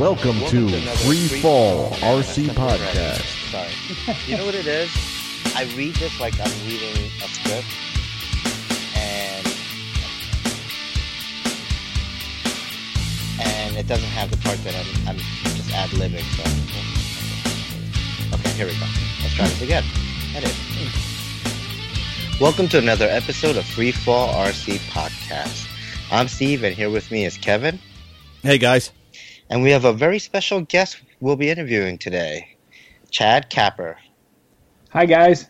Welcome to Free Fall RC Podcast. Sorry. You know what it is? I read this like I'm reading a script, and and it doesn't have the part that I'm, I'm just ad libbing. So okay, here we go. Let's try this again. Edit. Welcome to another episode of Free Fall RC Podcast. I'm Steve, and here with me is Kevin, Hey guys. And we have a very special guest we'll be interviewing today, Chad Kapper. Hi guys.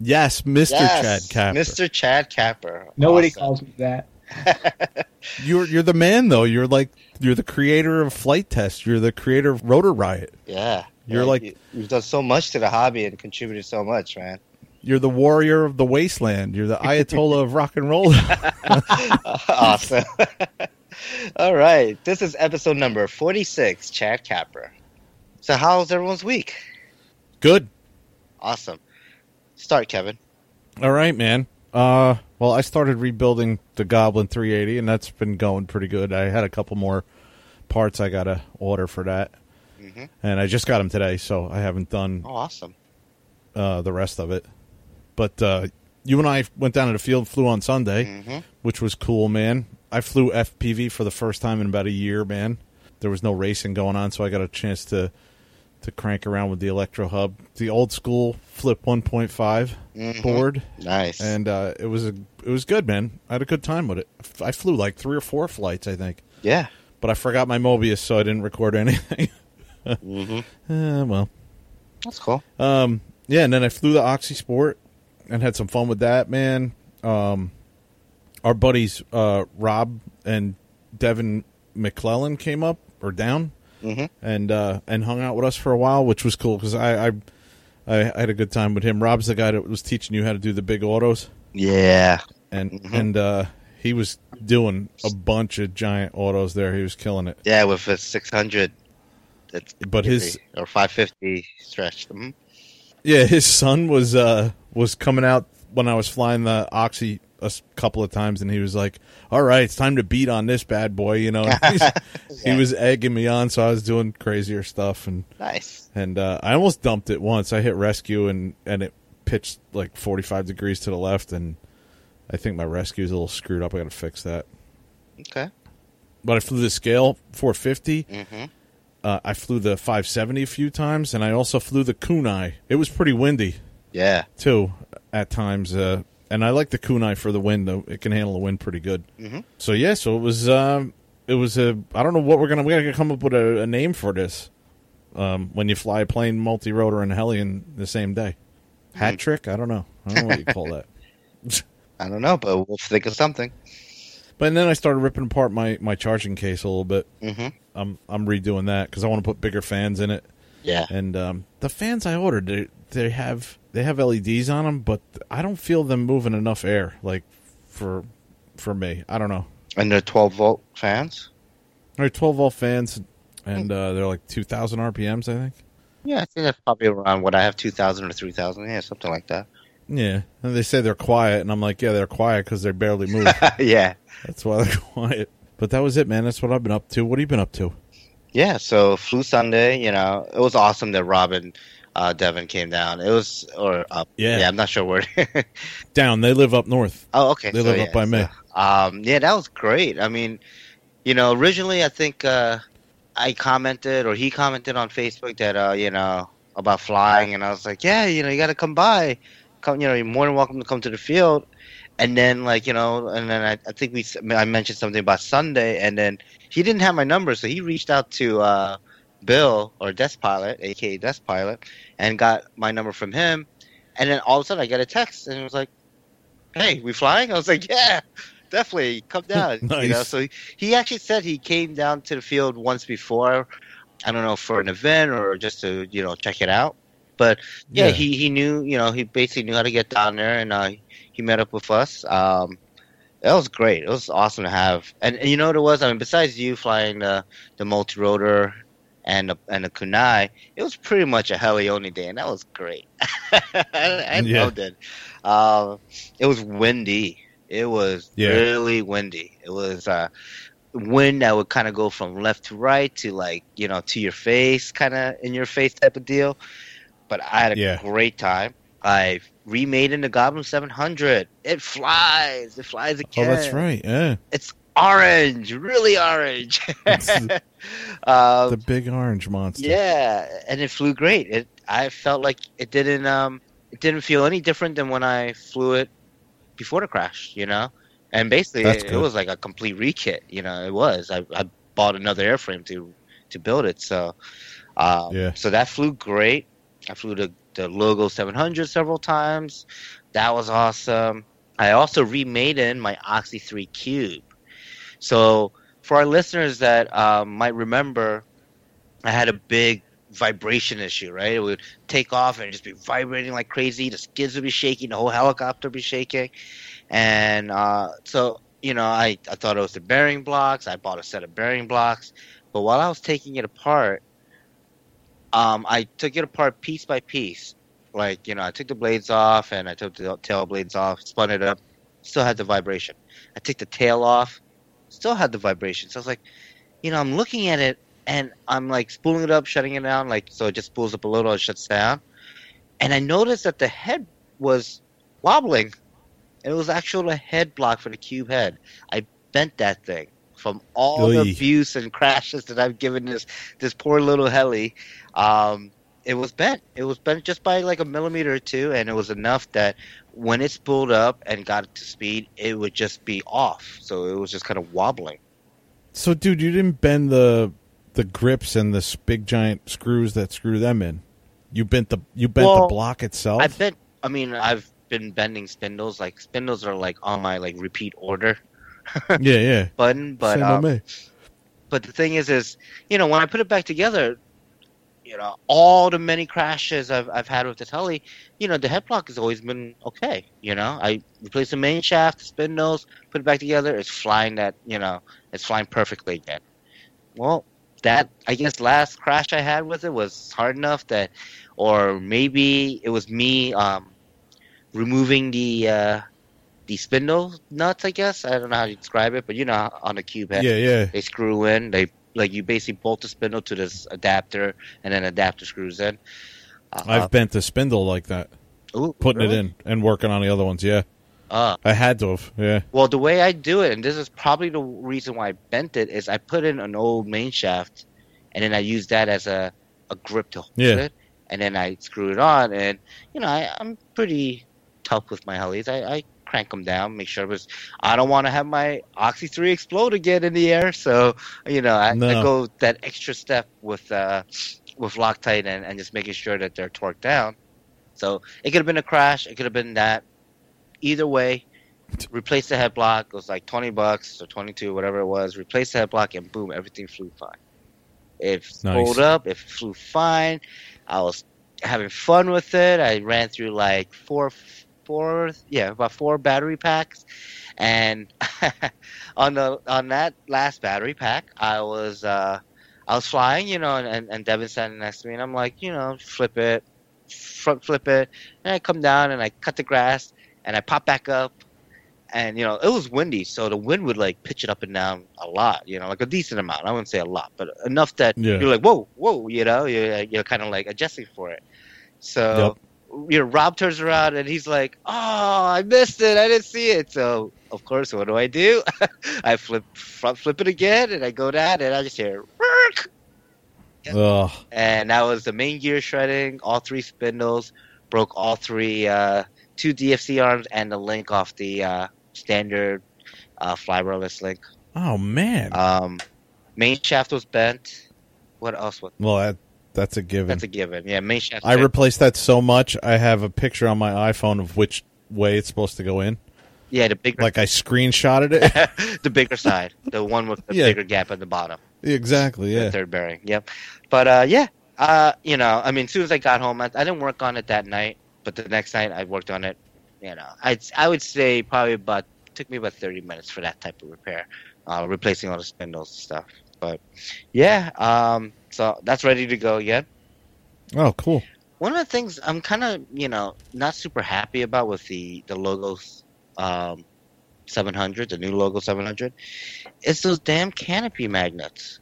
Yes, Mr. Yes, Chad Kapper. Mr. Chad Kapper. Nobody Awesome. calls me that. You're you're the man though. You're like you're the creator of Flite Test. You're the creator of Rotor Riot. Yeah. You're Yeah, like- you, you've done so much to the hobby and contributed so much, man. You're the warrior of the wasteland. You're the Ayatollah of rock and roll. awesome. All right. This is episode number 46, Chad Kapper. So, how's everyone's week? Good. Awesome. Start, Kevin. All right, man. Uh, well, I started rebuilding the Goblin 380, and that's been going pretty good. I had a couple more parts I got to order for that, Mhm. and I just got them today, so I haven't done Oh, awesome. uh, the rest of it. But uh, you and I went down to the field, flew on Sunday, Mhm. which was cool, man. I flew FPV for the first time in about a year, man. There was no racing going on, so I got a chance to to crank around with the Electro Hub, the old school Flip 1.5 Mhm. board, Nice. and uh, it was a it was good, man. I had a good time with it. I flew like three or four flights, I think, yeah. but I forgot my Mobius, so I didn't record anything. hmm uh, well, That's cool. um, yeah, and then I flew the Oxy Sport and had some fun with that, man. Um, our buddies uh, Rob and Devin McClellan came up or down hmm and uh, and hung out with us for a while, which was cool because I, I I had a good time with him. Rob's the guy that was teaching you how to do the big autos, Yeah. and Mhm. and uh, he was doing a bunch of giant autos there. He was killing it. Yeah, with a 600. But his or 550 stretch. hmm Yeah, his son was uh was coming out when I was flying the Oxy a couple of times, and he was like, "All right, it's time to beat on this bad boy," you know. He's- He was egging me on, so I was doing crazier stuff, and Nice. and uh, I almost dumped it once. I hit rescue, and and it pitched like forty five degrees to the left, and I think my rescue is a little screwed up. I got to fix that. Okay. But I flew the scale four fifty. hmm Uh, I flew the five seventy a few times, and I also flew the kunai. It was pretty windy. Yeah. too at times. Uh, and I like the kunai for the wind. Though it can handle the wind pretty good. Mhm. So yeah, so it was. Um, it was a. I don't know what we're gonna. We gotta come up with a, a name for this. Um, when you fly a plane, multi rotor, and heli in the same day, hat Mhm. trick. I don't know. I don't know what you call that. I don't know, but we'll think of something. But then I started ripping apart my my charging case a little bit. hmm I'm I'm redoing that because I want to put bigger fans in it. Yeah. And um, the fans I ordered, they, they have they have LEDs on them, but I don't feel them moving enough air like for for me. I don't know. And they're 12 volt fans? They're 12 volt fans, and uh, they're like 2,000 RPMs, I think. Yeah, I think that's probably around what I have 2,000 or 3,000. Yeah, something like that. Yeah, and they say they're quiet, and I'm like, yeah, they're quiet because they barely move. yeah. That's why they're quiet. But that was it, man. That's what I've been up to. What have you been up to? Yeah, so flew Sunday, you know, it was awesome that Robin uh, Devin came down. It was, or up. Yeah. I'm not sure where. Down. They live up north. oh, okay. They so, live yeah, up by me. Um, yeah, that was great. I mean, you know, originally I think uh, I commented or he commented on Facebook that, uh, you know, about flying, and I was like, yeah, you know, you got to come by. Come, you know, you're more than welcome to come to the field. And then, like, you know, and then I, I think we, I mentioned something about Sunday, and then he didn't have my number, so he reached out to uh, Bill or Desk Pilot, aka Desk Pilot, and got my number from him. And then all of a sudden, I get a text, and it was like, "Hey, we flying?" I was like, "Yeah, definitely, come down." You know, Nice. so he, he actually said he came down to the field once before. I don't know for an event or just to you know check it out. But yeah, Yeah. he he knew you know he basically knew how to get down there, and uh, he met up with us. Um, that was great. It was awesome to have. And, and you know what it was? I mean, besides you flying the the multi rotor and the, and the kunai, it was pretty much a heli only day, and that was great. I, I Yeah. loved it. Um, it was windy. It was Yeah. really windy. It was. Uh, wind that would kind of go from left to right to like you know to your face, kind of in your face type of deal. But I had a Yeah. great time. I remade in the Goblin 700. It flies. It flies again. Oh, that's right. Yeah, It's orange, really orange. um, the big orange monster. yeah, and it flew great. It I felt like it didn't um it didn't feel any different than when I flew it before the crash, you know. And basically, it, it was like a complete rekit. You know, it was. I, I bought another airframe to to build it. So, um, Yeah. So that flew great. I flew the the Logo 700 several times. That was awesome. I also remade in my Oxy 3 Cube. So for our listeners that um, might remember, I had a big vibration issue, right? It would take off and just be vibrating like crazy. The skids would be shaking, the whole helicopter would be shaking. And uh, so, you know, I, I thought it was the bearing blocks. I bought a set of bearing blocks. But while I was taking it apart, um, I took it apart piece by piece. Like, you know, I took the blades off and I took the tail blades off, spun it up, still had the vibration. I took the tail off, still had the vibration. So I was like, you know, I'm looking at it and I'm like spooling it up, shutting it down, like so it just spools up a little, it shuts down. And I noticed that the head was wobbling. And it was actually a head block for the cube head. I bent that thing from all the abuse and crashes that I've given this this poor little heli. Um, it was bent. It was bent just by like a millimeter or two, and it was enough that when it spooled up and got to speed, it would just be off. So it was just kind of wobbling. So, dude, you didn't bend the the grips and the s- big giant screws that screw them in. You bent the you bent the block itself. I bent. I mean, I've been bending spindles. Like spindles are like on my like repeat order yeah, yeah. button, but Same um, me. but the thing is, is you know when I put it back together, you know all the many crashes I've I've had with the Tully, you know the head block has always been okay. You know I replace the main shaft, the spindles, put it back together. It's flying that you know it's flying perfectly again. Well, that I guess last crash I had with it was hard enough that, or maybe it was me um, removing the. Uh, the spindle nuts, I guess. I don't know how to describe it, but you know, on a cube head Yeah, yeah. they screw in. They like you basically bolt the spindle to this adapter, and then adapter screws in. Uh, I've bent the spindle like that, ooh, putting really? it in and working on the other ones. Yeah, Uh, I had to have. Yeah, well, the way I do it, and this is probably the reason why I bent it, is I put in an old main shaft, and then I use that as a, a grip to hold Yeah. it, and then I screw it on, and you know I, I'm pretty tough with my helis. I, I crank them down, make sure it was. I don't want to have my Oxy three explode again in the air, so you know I, I go that extra step with uh, with Loctite and, and just making sure that they're torqued down. So it could have been a crash. It could have been that. Either way, replace the head block. It was like twenty bucks or twenty two, whatever it was. Replace the head block, and boom, everything flew fine. It Nice. pulled up. It flew fine. I was having fun with it. I ran through like four, four, yeah, about four battery packs, and on the on that last battery pack, I was uh, I was flying, you know, and, and, Devin standing next to me, and I'm like, you know, flip it, front flip it, and I come down and I cut the grass, and I pop back up, and you know, it was windy, so the wind would like pitch it up and down a lot, you know, like a decent amount. I wouldn't say a lot, but enough that Yeah. you're like, whoa, whoa, you know, you're you're kind of like adjusting for it. So you know, Rob turns around and he's like, "Oh, I missed it. I didn't see it." So of course, what do I do? I flip front flip it again, and I go down, and I just hear, "Work!" Ugh. and that was the main gear shredding, all three spindles, broke all three, uh, two DFC arms, and the link off the uh, standard uh, flybarless link. Oh man. Um, main shaft was bent. What else was? well, that that's a given. That's a given. Yeah, main shaft. I replaced that so much. I have a picture on my iPhone of which way it's supposed to go in. yeah, the bigger, Like I screenshotted it. the bigger side, the one with the Yeah. bigger gap at the bottom. exactly. the Yeah. third bearing. Yep. But uh, yeah, uh, you know, I mean, as soon as I got home, I, I didn't work on it that night, but the next night I worked on it. You know, I I would say probably about took me about thirty minutes for that type of repair, uh, replacing all the spindles and stuff. But yeah, um, so that's ready to go yet. Oh, cool. One of the things I'm kind of you know not super happy about with the the logos um, 700, the new logo 700. It's those damn canopy magnets.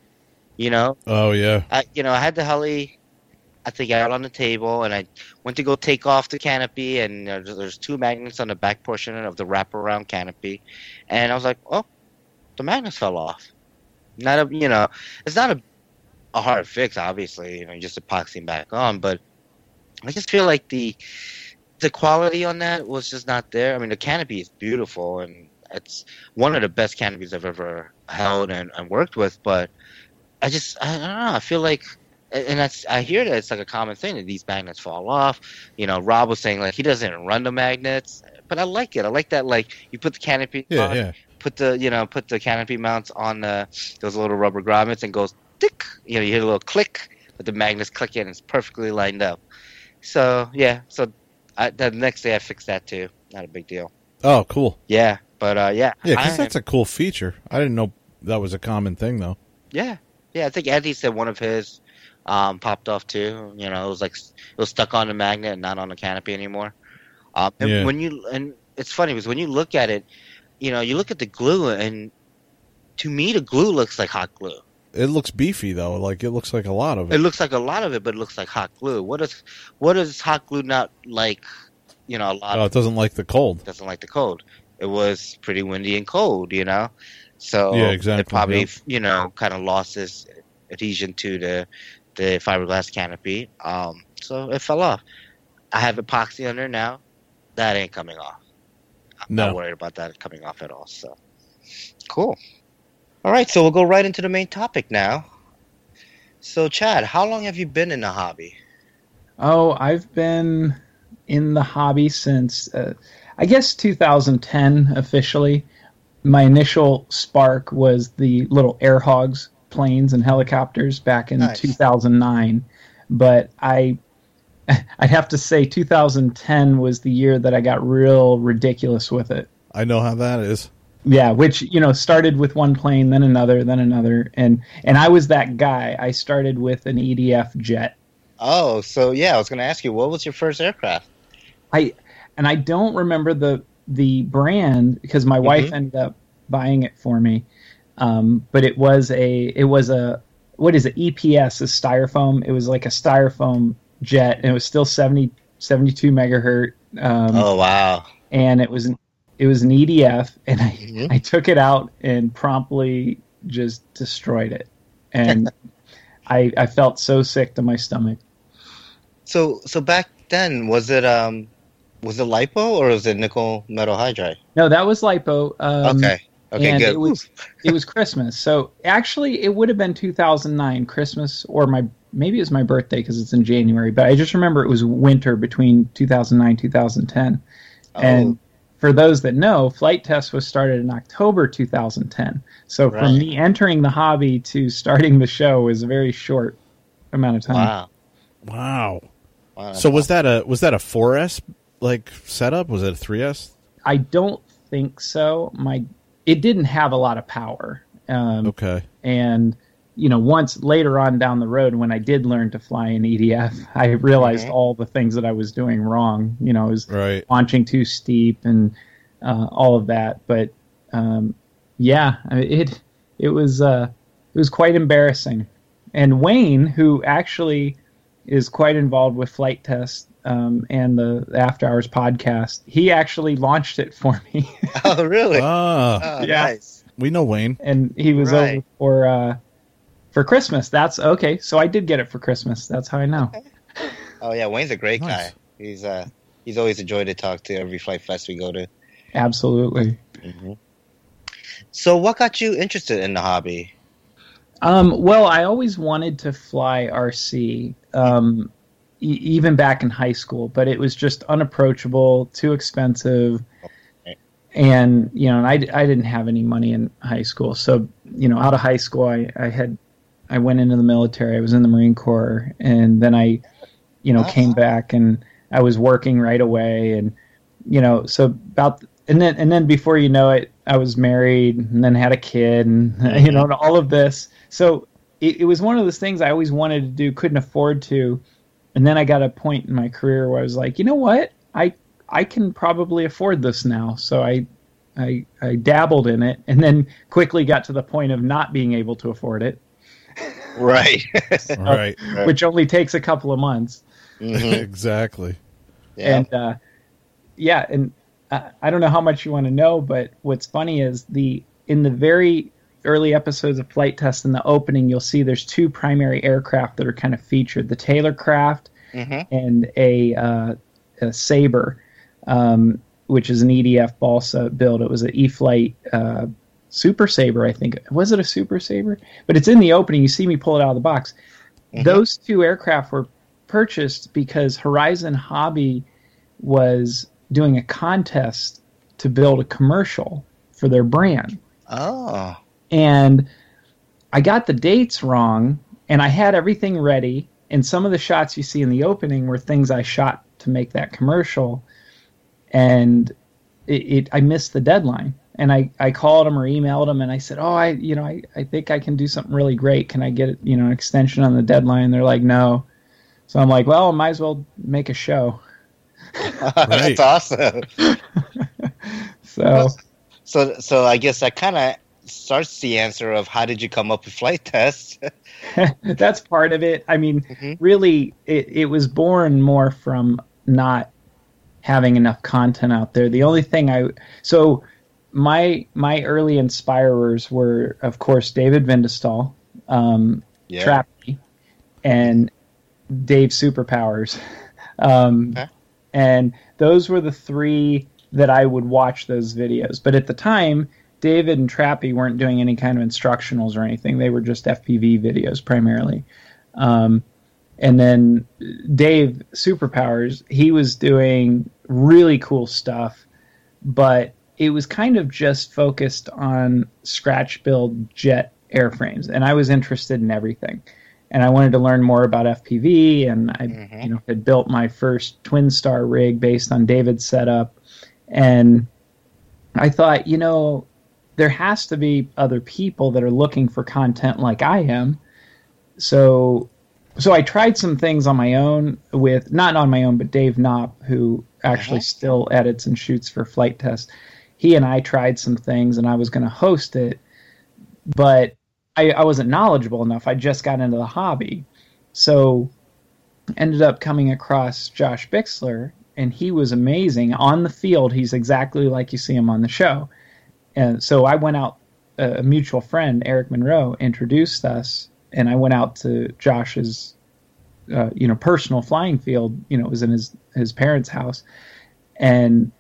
You know, Oh yeah. I, you know, I had the heli, I think, out on the table, and I went to go take off the canopy, and uh, there's, there's two magnets on the back portion of the wraparound canopy, and I was like, oh, the magnets fell off. Not a, you know, it's not a, a hard fix, obviously, you know, just epoxying back on, but I just feel like the, the quality on that was just not there. I mean, the canopy is beautiful, and it's one of the best canopies I've ever held and, and worked with, but I just I don't know. I feel like, and that's I hear that it's like a common thing that these magnets fall off. You know, Rob was saying like he doesn't run the magnets, but I like it. I like that like you put the canopy, Yeah, on, yeah. put the you know put the canopy mounts on the those little rubber grommets and goes tick. You know, you hear a little click, but the magnets click in. And it's perfectly lined up. So yeah, so I, the next day I fixed that too. Not a big deal. Oh, cool. Yeah, but uh, yeah, Yeah, because that's a cool feature. I didn't know that was a common thing though. Yeah, yeah. I think Andy said one of his um, popped off too. You know, it was like it was stuck on the magnet and not on the canopy anymore. Um, and Yeah. when you and it's funny because when you look at it, you know, you look at the glue and to me the glue looks like hot glue. It looks beefy though. Like it looks like a lot of It it. looks like a lot of it, but it looks like hot glue. What is what is hot glue not like? You know, a lot Oh, it doesn't like the cold. doesn't like the cold. It was pretty windy and cold, you know. So Yeah, exactly, It probably, you know, kind of lost its adhesion to the the fiberglass canopy. Um, so it fell off. I have epoxy under now. That ain't coming off. I'm No. not worried about that coming off at all. So cool. All right, so we'll go right into the main topic now. So, Chad, how long have you been in the hobby? Oh, I've been in the hobby since, uh, I guess, 2010 officially. My initial spark was the little air hogs planes and helicopters back in Nice. 2009. But I, I'd have to say 2010 was the year that I got real ridiculous with it. I know how that is. Yeah, which you know started with one plane, then another, then another, and and I was that guy. I started with an EDF jet. Oh, so yeah, I was going to ask you, what was your first aircraft? I and I don't remember the the brand because my wife ended up buying it for me. Um, but it was a it was a what is it EPS a styrofoam it was like a styrofoam jet and it was still 70 72 megahertz um, Oh, wow. and it was an it was an EDF and I Mhm. I took it out and promptly just destroyed it and I I felt so sick to my stomach So so back then was it um was it lipo or was it nickel metal hydride? no that was lipo um, okay. Okay, and good. it was it was Christmas. So actually, it would have been 2009 Christmas or my maybe it was my birthday because it's in January. But I just remember it was winter between 2009 2010. Oh, And for those that know, Flite Test was started in October 2010. So Right. from me entering the hobby to starting the show was a very short amount of time. wow. Wow. wow So was that a was that a 4S like setup? Was it a 3S? I don't think so. My it didn't have a lot of power. Um, Okay. and you know once later on down the road when i did learn to fly in edf i realized Mhm. all the things that i was doing wrong you know i was Right. launching too steep and uh, all of that but um, yeah it it was uh, it was quite embarrassing and wayne who actually is quite involved with Flite Test um, and the after hours podcast he actually launched it for me Oh, really? Ah, oh, yeah. nice. we know Wayne. and he was Right. over for uh for Christmas. That's okay. So I did get it for Christmas. That's how I know. Oh yeah, Wayne's a great Nice. guy. He's uh he's always a joy to talk to every Flite Fest we go to. Absolutely. So what got you interested in the hobby? Um, well, I always wanted to fly RC, um, e- even back in high school, but it was just unapproachable, too expensive, Okay. and you know, and I, I didn't have any money in high school, so you know, out of high school, I, I had I went into the military. I was in the Marine Corps, and then I, you know, Ah. came back and I was working right away, and you know, so about and then and then before you know it, I was married and then had a kid, and you know, and all of this. So it, it was one of those things I always wanted to do, couldn't afford to, and then I got a point in my career where I was like, you know what, I I can probably afford this now. So I I, I dabbled in it and then quickly got to the point of not being able to afford it, Right. Right. which only takes a couple of months. Mhm. exactly. Yeah. And uh, yeah, and I, I don't know how much you want to know, but what's funny is the in the very early episodes of Flite Test in the opening, you'll see there's two primary aircraft that are kind of featured: the Taylorcraft Mhm. and a, uh, a Saber, um, which is an EDF balsa build. It was an E-flite uh, Super Saber, I think. Was it a Super Saber? But it's in the opening. You see me pull it out of the box. Mm-hmm. Those two aircraft were purchased because Horizon Hobby was doing a contest to build a commercial for their brand. Oh. And I got the dates wrong, and I had everything ready. And some of the shots you see in the opening were things I shot to make that commercial. And it, it I missed the deadline. And I, I called them or emailed them and I said, Oh, I you know, I, I think I can do something really great. Can I get you know, an extension on the deadline? They're like, No. So I'm like, Well, I might as well make a show. That's awesome. So So, so I guess that kind of starts the answer of how did you come up with Flite Test? that's part of it. I mean, Mhm. really, it, it was born more from not having enough content out there. The only thing I so my my early inspirers were, of course, David Windestål, um, yeah. Trappy, and Dave Superpowers, um, Okay. and those were the three that I would watch those videos. But at the time, David and Trappy weren't doing any kind of instructionals or anything. They were just FPV videos primarily. Um, and then Dave Superpowers, he was doing really cool stuff, but it was kind of just focused on scratch build jet airframes, and I was interested in everything. And I wanted to learn more about FPV, and I, Mhm. you know, had built my first twin star rig based on David's setup, and I thought, you know, there has to be other people that are looking for content like I am. So so I tried some things on my own with not on my own, but Dave Knopp, who actually Uh-huh. still edits and shoots for Flite Test. He and I tried some things, and I was going to host it, but I, I wasn't knowledgeable enough. I just got into the hobby, so ended up coming across Josh Bixler, and he was amazing on the field. He's exactly like you see him on the show, and so I went out. A mutual friend, Eric Monroe, introduced us, and I went out to Josh's, uh, you know, personal flying field. You know, it was in his his parents' house, and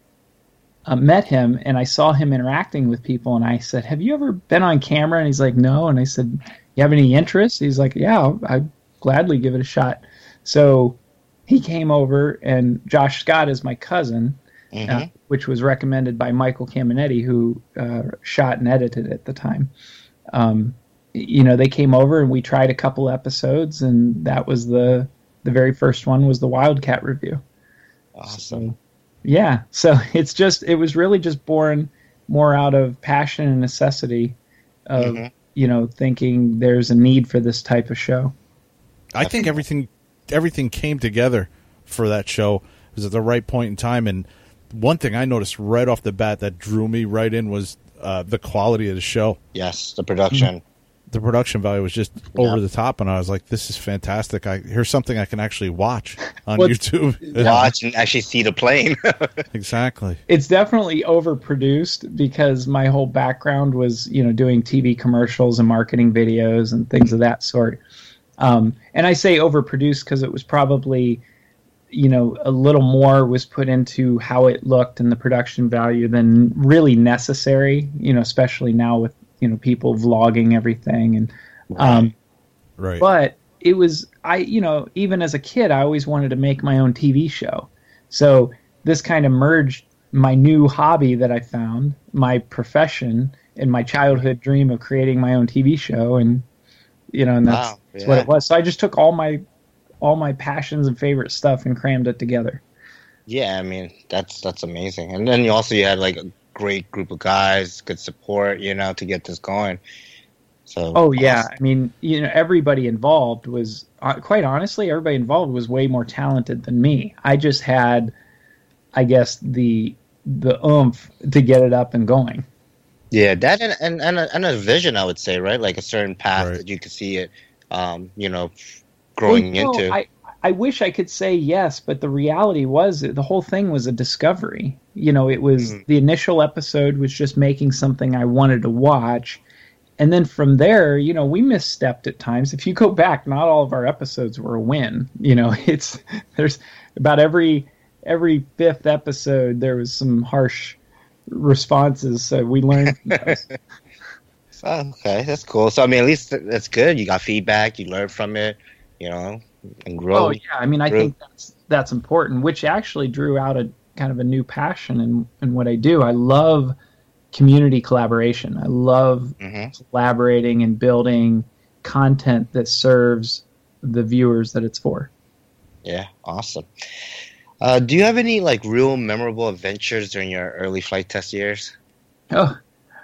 uh, met him. And I saw him interacting with people. And I said, "Have you ever been on camera?" And he's like, "No." And I said, "You have any interest?" He's like, "Yeah, I'd gladly give it a shot." So he came over, and Josh Scott is my cousin, Mhm. uh, which was recommended by Michael Caminetti, who uh, shot and edited at the time. Um, you know, they came over and we tried a couple episodes, and that was the the very first one was the Wildcat review. awesome. So, yeah, so it's just it was really just born more out of passion and necessity of Mhm. you know thinking there's a need for this type of show. I think everything everything came together for that show. It was at the right point in time. And one thing I noticed right off the bat that drew me right in was uh, the quality of the show. Yes, the production. The production value was just Yeah. over the top, and I was like, "This is fantastic! I here's something I can actually watch on Well, YouTube." Watch and actually see the plane. exactly. it's definitely overproduced because my whole background was you know doing TV commercials and marketing videos and things of that sort. Um, and I say overproduced because it was probably you know a little more was put into how it looked and the production value than really necessary. You know, especially now with you know people vlogging everything and. Um, Right. but it was i you know even as a kid i always wanted to make my own tv show so this kind of merged my new hobby that i found my profession and my childhood dream of creating my own tv show and you know and that's, Wow, that's what it was so i just took all my all my passions and favorite stuff and crammed it together yeah, I mean that's that's amazing. And then you also you had like a great group of guys, good support, you know, to get this going. So Oh yeah, I mean, you know, everybody involved was uh, quite honestly, everybody involved was way more talented than me. I just had, I guess, the the oomph to get it up and going. Yeah, that and and and a, and a vision, I would say, right? Like a certain path Right. that you could see it, um, you know, growing Well, you know, into. I, I wish I could say yes, but the reality was the whole thing was a discovery. You know, it was Mhm. the initial episode was just making something I wanted to watch. And then from there, you know, we misstepped at times. If you go back, not all of our episodes were a win. You know, it's there's about every every fifth episode there was some harsh responses. So we learned from those. Oh, okay, that's cool. So I mean, at least th- that's good. You got feedback, you learned from it, you know, and grow. Oh yeah, I mean, I Grew. think that's that's important, which actually drew out a kind of a new passion in in what I do. I love community collaboration. I love hmm collaborating and building content that serves the viewers that it's for. Yeah, awesome. Uh, do you have any like real memorable adventures during your early Flite Test years? Oh,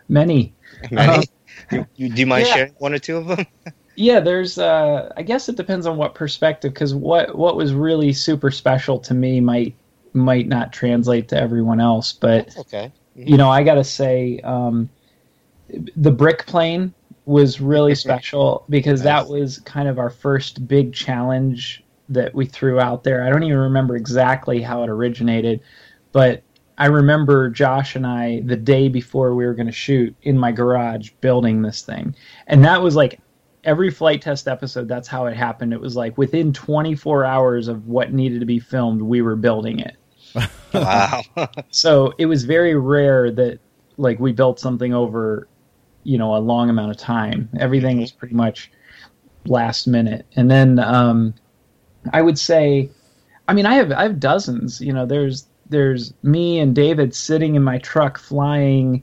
many. Many? you, you- do you mind yeah. sharing one or two of them? Yeah, there's. Uh, I guess it depends on what perspective, because what what was really super special to me might might not translate to everyone else, but. That's okay. you know, I gotta say, um, the brick plane was really special because that was kind of our first big challenge that we threw out there. I don't even remember exactly how it originated, but I remember Josh and I the day before we were going to shoot in my garage building this thing, and that was like every Flite Test episode. That's how it happened. It was like within 24 hours of what needed to be filmed, we were building it Wow. so it was very rare that like we built something over you know a long amount of time everything was pretty much last minute and then um i would say i mean i have i have dozens you know there's there's me and david sitting in my truck flying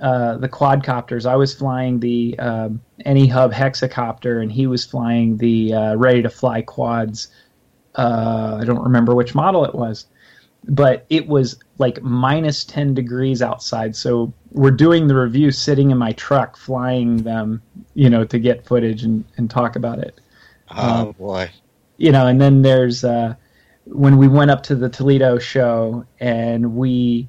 uh, the quadcopters. I was flying the um, AnyHub hexacopter, and he was flying the uh, ready to fly quads. Uh, I don't remember which model it was but it was like minus 10 degrees outside so we're doing the review sitting in my truck flying them you know to get footage and, and talk about it oh boy. you know and then there's uh, when we went up to the toledo show and we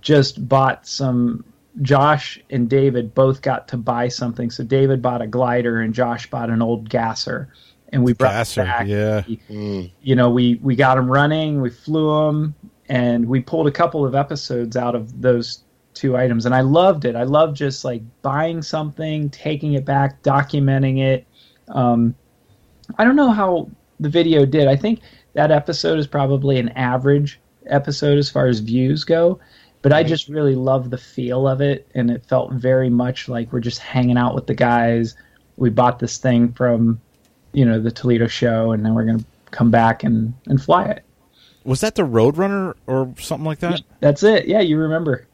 just bought some josh and david both got to buy something so david bought a glider and josh bought an old gasser and we brought it Gasser, back yeah. Mm. you know, we we got them running, we flew them, and we pulled a couple of episodes out of those two items, and I loved it. I loved just like buying something, taking it back, documenting it. Um, I don't know how the video did. I think that episode is probably an average episode as far as views go. But I just really love the feel of it, and it felt very much like we're just hanging out with the guys. We bought this thing from, you know, the Toledo show, and now we're gonna come back and and fly it. Was that the Roadrunner or something like that? That's it. Yeah, you remember.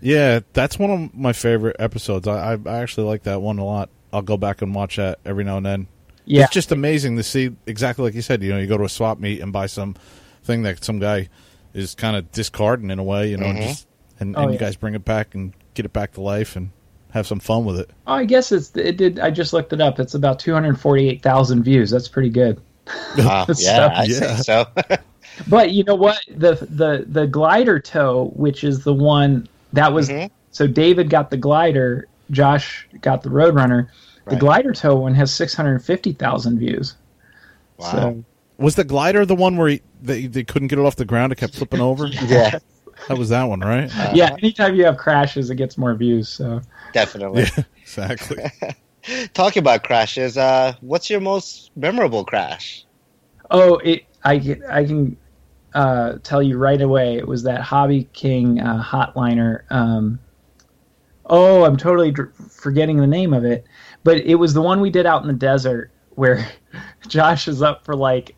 Yeah, that's one of my favorite episodes. I, I, I actually like that one a lot. I'll go back and watch that every now and then. Yeah, It's just amazing to see exactly like you said. You know, you go to a swap meet and buy some thing that some guy is kind of discarding in a way. You know, and Mhm. just and, Oh, and you guys bring it back and get it back to life and have some fun with it. Oh, I guess it's it did. I just looked it up. It's about two hundred forty-eight thousand views. That's pretty good. Wow. Good yeah. I Yeah. think so. But you know what? The the the glider tow, which is the one that was Mhm. so David got the glider, Josh got the Roadrunner. The Right. glider tow one has six hundred fifty thousand views. Wow. So Was the glider the one where he, they they couldn't get it off the ground? It kept flipping over. yeah, That was that one, right? Uh, yeah, anytime you have crashes, it gets more views. So definitely. Yeah, exactly. Talking about crashes, uh, what's your most memorable crash? Oh, it. I can- I can uh, tell you right away. It was that Hobby King uh, hotliner. Um, oh, I'm totally dr- forgetting the name of it, but it was the one we did out in the desert where Josh is up for like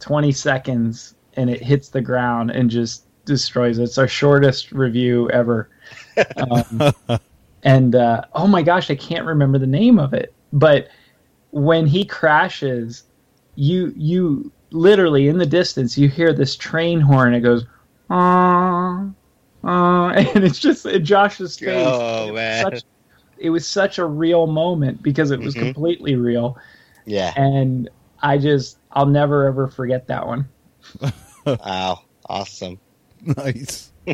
20 seconds and it hits the ground and just destroys it. It's our shortest review ever. Um, and uh, oh my gosh, I can't remember the name of it, but when he crashes you you literally in the distance you hear this train horn it goes uh, uh, and it's just in josh's face Oh, it, was man. such, it was such a real moment because it was Mhm. completely real Yeah. and i just i'll never ever forget that one Wow. Awesome. nice.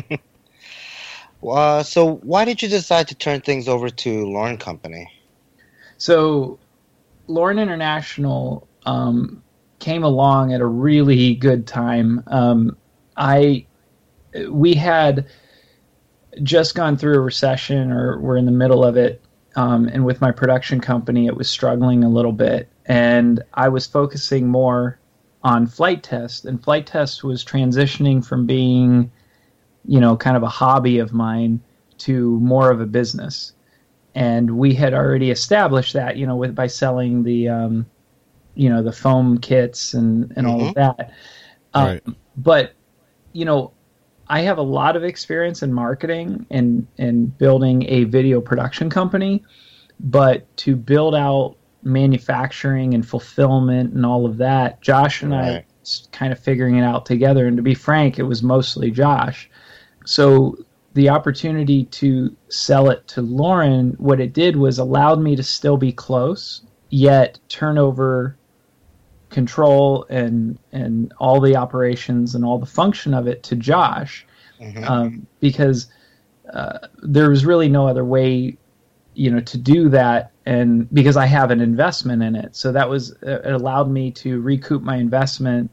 Uh, so why did you decide to turn things over to Lauren Company? So, Lauren International um, came along at a really good time. Um, I we had just gone through a recession, or we're in the middle of it, um, and with my production company, it was struggling a little bit, and I was focusing more on Flite Test, and Flite Test was transitioning from being you know, kind of a hobby of mine to more of a business. And we had already established that, you know, with by selling the, um, you know, the foam kits and and all of that. Um, Right. But, you know, I have a lot of experience in marketing and and building a video production company, but to build out manufacturing and fulfillment and all of that, Josh and I Right. s- kind of figuring it out together. And to be frank, it was mostly Josh. So the opportunity to sell it to Lauren, what it did was allowed me to still be close, yet turn over control and and all the operations and all the function of it to Josh, Mhm. um, because uh, there was really no other way, you know, to do that, and because I have an investment in it, so that was it allowed me to recoup my investment,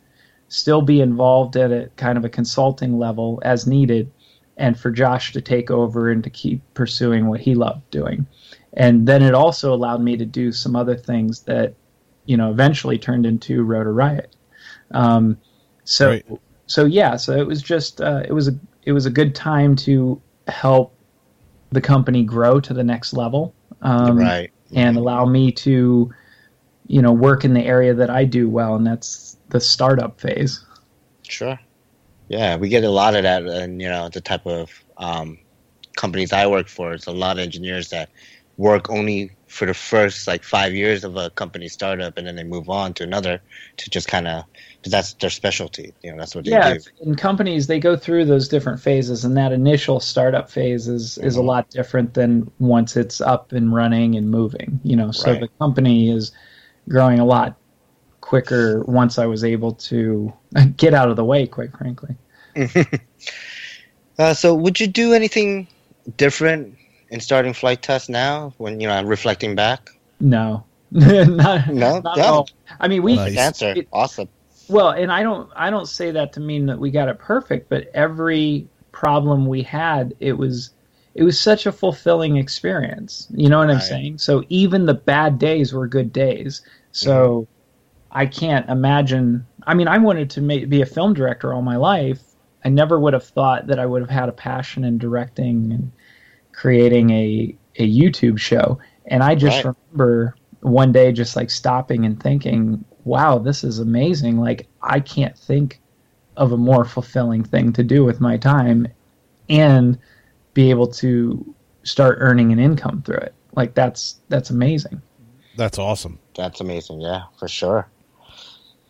still be involved at a kind of a consulting level as needed, and for Josh to take over and to keep pursuing what he loved doing. And then it also allowed me to do some other things that, you know, eventually turned into Rotor Riot. Um, so, Right. so yeah, so it was just uh, it was a it was a good time to help the company grow to the next level, um, right. And allow me to, you know, work in the area that I do well, and that's the startup phase. Sure. Yeah, we get a lot of that, and you know, the type of um, companies I work for, it's a lot of engineers that work only for the first like five years of a company startup, and then they move on to another to just kind of that's their specialty. You know, that's what they yeah, do. in companies they go through those different phases, and that initial startup phase is is a Mhm. lot different than once it's up and running and moving. You know, so Right. the company is growing a lot quicker once I was able to get out of the way. Quite frankly, uh, so, would you do anything different in starting Flite Test now? When you know, reflecting back, no, not, No? not at all. I mean, we Nice. answer It- awesome. Well, and I don't I don't say that to mean that we got it perfect, but every problem we had, it was it was such a fulfilling experience. You know what I'm saying? So even the bad days were good days. So mm-hmm. I can't imagine. I mean, I wanted to make, be a film director all my life. I never would have thought that I would have had a passion in directing and creating a a YouTube show. And I just Right. remember one day just like stopping and thinking, "Wow, this is amazing! Like I can't think of a more fulfilling thing to do with my time, and be able to start earning an income through it. Like that's that's amazing." That's awesome. That's amazing. Yeah, for sure.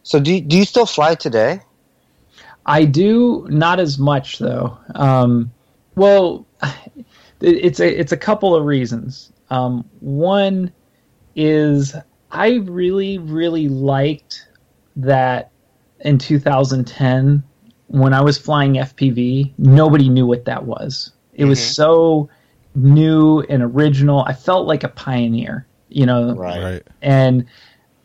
So, do you, do you still fly today? I do not as much though. Um, well, it- it's a it's a couple of reasons. Um, one is I really really liked that in 2010 when I was flying FPV, nobody knew what that was. It was Mhm. so new and original. I felt like a pioneer, you know, Right. Right. and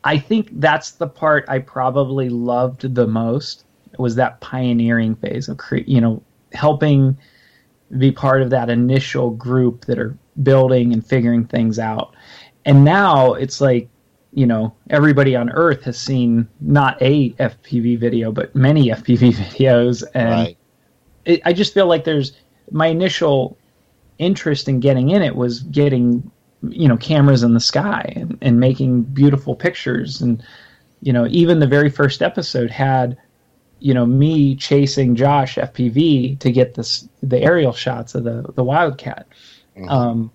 I think that's the part I probably loved the most was that pioneering phase of cre- you know helping be part of that initial group that are building and figuring things out. And now it's like you know everybody on earth has seen not a FPV video but many FPV videos and Right. it, I just feel like there's my initial interest in getting in it was getting you know cameras in the sky and, and making beautiful pictures and you know even the very first episode had you know me chasing Josh FPV to get this the aerial shots of the the wildcat Mhm. um,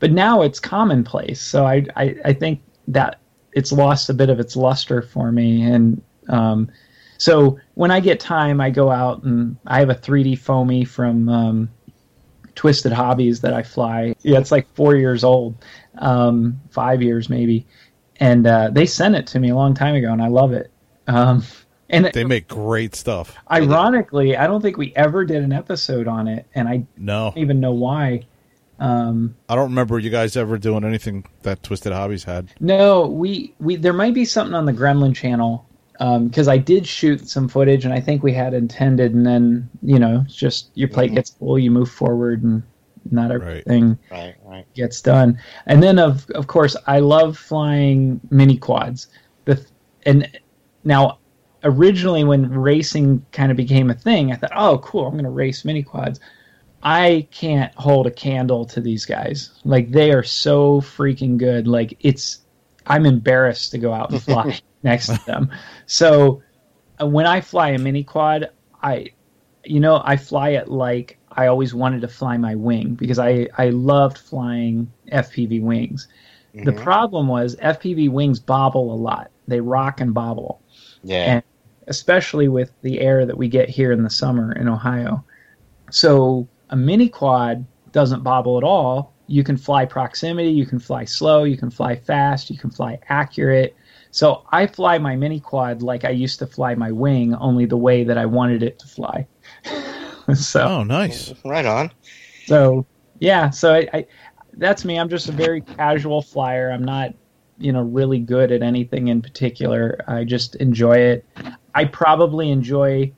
but now it's commonplace so I, I I think that it's lost a bit of its luster for me and um, so when I get time, I go out and I have a 3D foamy from um, Twisted Hobbies that I fly. Yeah, it's like four years old, um, five years maybe, and uh, they sent it to me a long time ago, and I love it. Um, And They make great stuff. ironically, I don't think we ever did an episode on it, and I No, don't even know why. Um, I don't remember you guys ever doing anything that Twisted Hobbies had. no, we we there might be something on the Gremlin channel because I did shoot some footage, and I think we had intended, and then you know, it's just your plate Mhm. gets full, you move forward, and not everything Right, right. gets done. And then of of course I love flying mini quads. The and now originally when racing kind of became a thing, I thought, "Oh, cool, I'm going to race mini quads." I can't hold a candle to these guys. Like they are so freaking good. Like it's I'm embarrassed to go out and fly next to them. So uh, when I fly a mini quad, I you know, I fly it like I always wanted to fly my wing because I, I loved flying FPV wings. The Mhm. problem was FPV wings bobble a lot. They rock and bobble, yeah. and- especially with the air that we get here in the summer in Ohio. So a mini quad doesn't bobble at all. You can fly proximity, you can fly slow, you can fly fast, you can fly accurate. So I fly my mini quad like I used to fly my wing, only the way that I wanted it to fly. so Oh, nice. Right on. so yeah, so I, I that's me. I'm just a very casual flyer. I'm not, you know, really good at anything in particular. I just enjoy it. I probably enjoy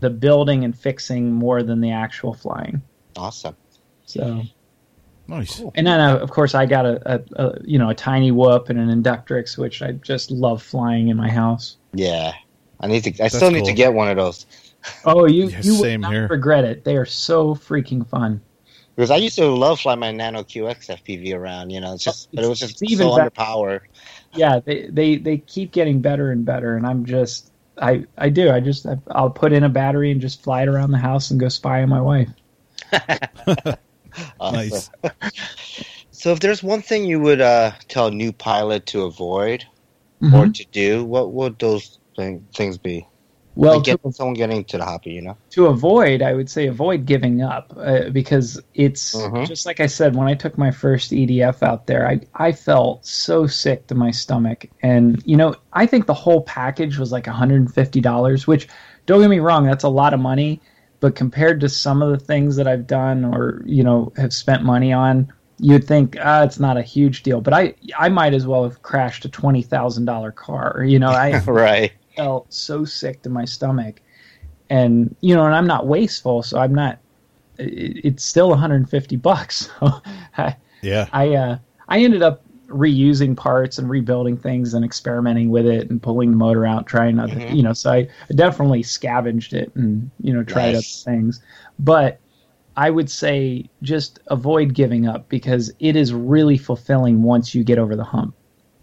the building and fixing more than the actual flying. Awesome. So Nice. and then uh, of course I got a, a, a you know a tiny whoop and an Inductrix, which I just love flying in my house. Yeah. I need to. I That's still need to get one of those Oh, you Yeah, you same will not here. regret it. They are so freaking fun. because I used to love flying my Nano QX FPV around. You know, it's just, but it was just even so better. underpowered. yeah they, they they keep getting better and better and i'm just i i do i just i'll put in a battery and just fly it around the house and go spy on my wife Nice. So, if there's one thing you would uh, tell a new pilot to avoid or Mhm. to do, what would those thing, things be? Well like get to, someone getting into the hobby, you know? to avoid i would say avoid giving up uh, because it's Mhm. just like i said when i took my first edf out there i i felt so sick to my stomach and you know i think the whole package was like $150 which don't get me wrong that's a lot of money but compared to some of the things that I've done or you know have spent money on, you'd think ah, it's not a huge deal. But I I might as well have crashed a twenty thousand dollar car. You know, I right. Felt so sick to my stomach, and you know, and I'm not wasteful, so I'm not. it- It's still 150 bucks. So I, Yeah. I uh, I ended up reusing parts and rebuilding things and experimenting with it and pulling the motor out, trying other, Mhm. you know. So I definitely scavenged it and you know tried Nice. other things, but I would say just avoid giving up because it is really fulfilling once you get over the hump.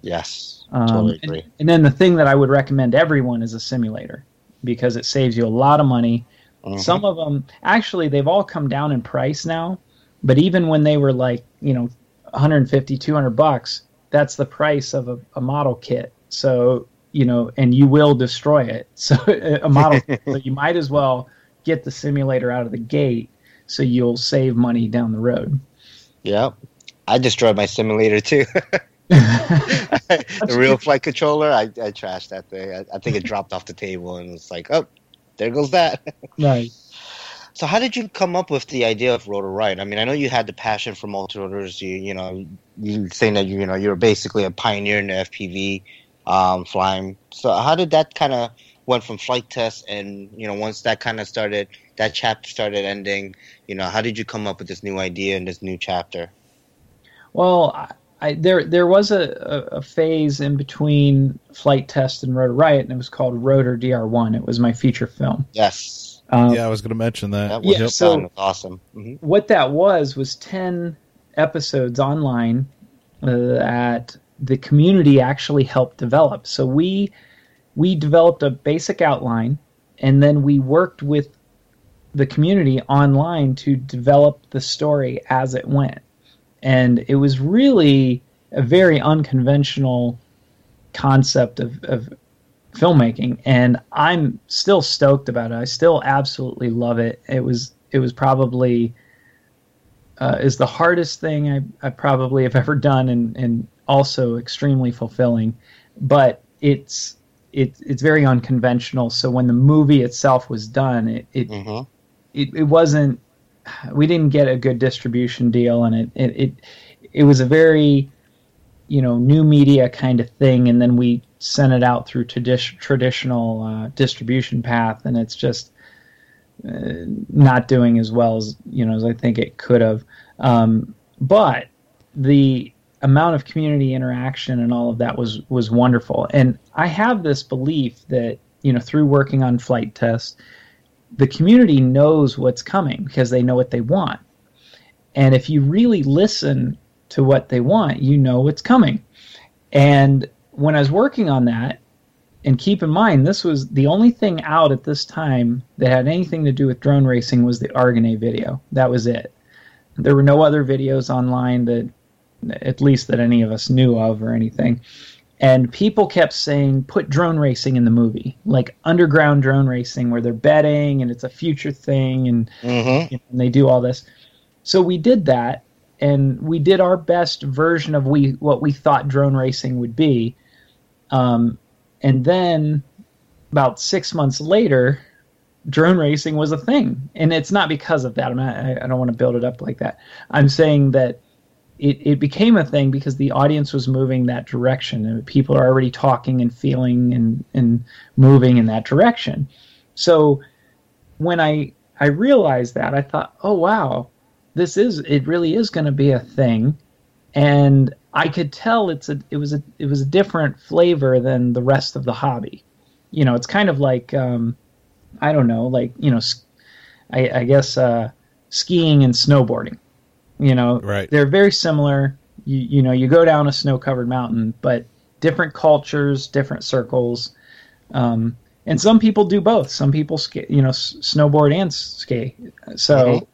Yes. Um, totally and- agree. And, then the thing that I would recommend everyone is a simulator because it saves you a lot of money. Mhm. Some of them actually they've all come down in price now, but even when they were like you know 150 200 bucks, that's the price of a, a model kit. So you know, and you will destroy it. So a model, kit, so you might as well get the simulator out of the gate so you'll save money down the road. Yep. I destroyed my simulator too. the real flight controller, I, I trashed that thing. I, I think it dropped off the table and it's like, oh, there goes that. right. So how did you come up with the idea of Rotor Riot? I mean, I know you had the passion for multi rotors. You you know you saying that you you know you're basically a pioneer in the FPV um, flying. So how did that kind of went from Flite Test and you know once that kind of started that chapter started ending, you know how did you come up with this new idea and this new chapter? Well, I, I, there there was a, a, a phase in between Flite Test and Rotor Riot, and it was called Rotor DR1. It was my feature film. Yes, Um, yeah, I was going to mention that. that was Yeah, so- It was awesome. hmm What that was was ten episodes online uh, that the community actually helped develop. So we we developed a basic outline, and then we worked with the community online to develop the story as it went. And it was really a very unconventional concept of, of filmmaking and I'm still stoked about it. I still absolutely love it. It was it was probably uh, is the hardest thing I, I probably have ever done and, and also extremely fulfilling. But it's it, it's very unconventional. So when the movie itself was done, it it, Mhm. it it wasn't. We didn't get a good distribution deal, and it it it, it was a very you know new media kind of thing, and then we sent it out through tradi- traditional uh, distribution path, and it's just uh, not doing as well as you know as I think it could have. Um, but the amount of community interaction and all of that was was wonderful. And I have this belief that you know through working on Flite Tests, the community knows what's coming because they know what they want. And if you really listen to what they want, you know what's coming. And when I was working on that, and keep in mind this was the only thing out at this time that had anything to do with drone racing was the Airgonay video. That was it. There were no other videos online that at least that any of us knew of or anything. And people kept saying, put drone racing in the movie, like underground drone racing, where they're betting and it's a future thing and, Mhm. you know, and they do all this. So we did that, and we did our best version of we what we thought drone racing would be. Um, and then about six months later, drone racing was a thing, and it's not because of that. I'm not, I, I don't want to build it up like that. I'm saying that it, it became a thing because the audience was moving that direction, and people are already talking and feeling and and moving in that direction. So when I I realized that, I thought, oh wow, this is it really is going to be a thing, and I could tell it's a it was a it was a different flavor than the rest of the hobby. You know, it's kind of like um, I don't know, like you know, i, I guess uh, skiing and snowboarding. You know, Right. they're very similar. You you know, you go down a snow covered mountain, but different cultures, different circles. Um, and some people do both. Some people, ski, you know, s- snowboard and ski. So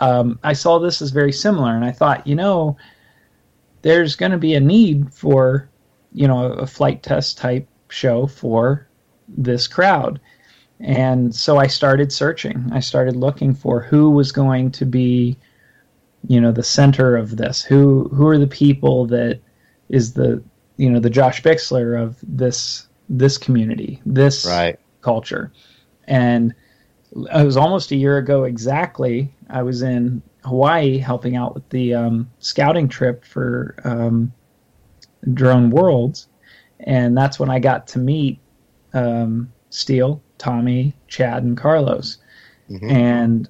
um, I saw this as very similar, and I thought, you know, there's going to be a need for, you know, a Flite Test type show for this crowd. And so I started searching. I started looking for who was going to be, you know, the center of this. Who who are the people that is the you know the Josh Bixler of this this community, this Right. culture. And it was almost a year ago exactly. I was in Hawaii helping out with the um, scouting trip for um, Drone Worlds, and that's when I got to meet um, Steele, Tommy, Chad, and Carlos. Mhm. And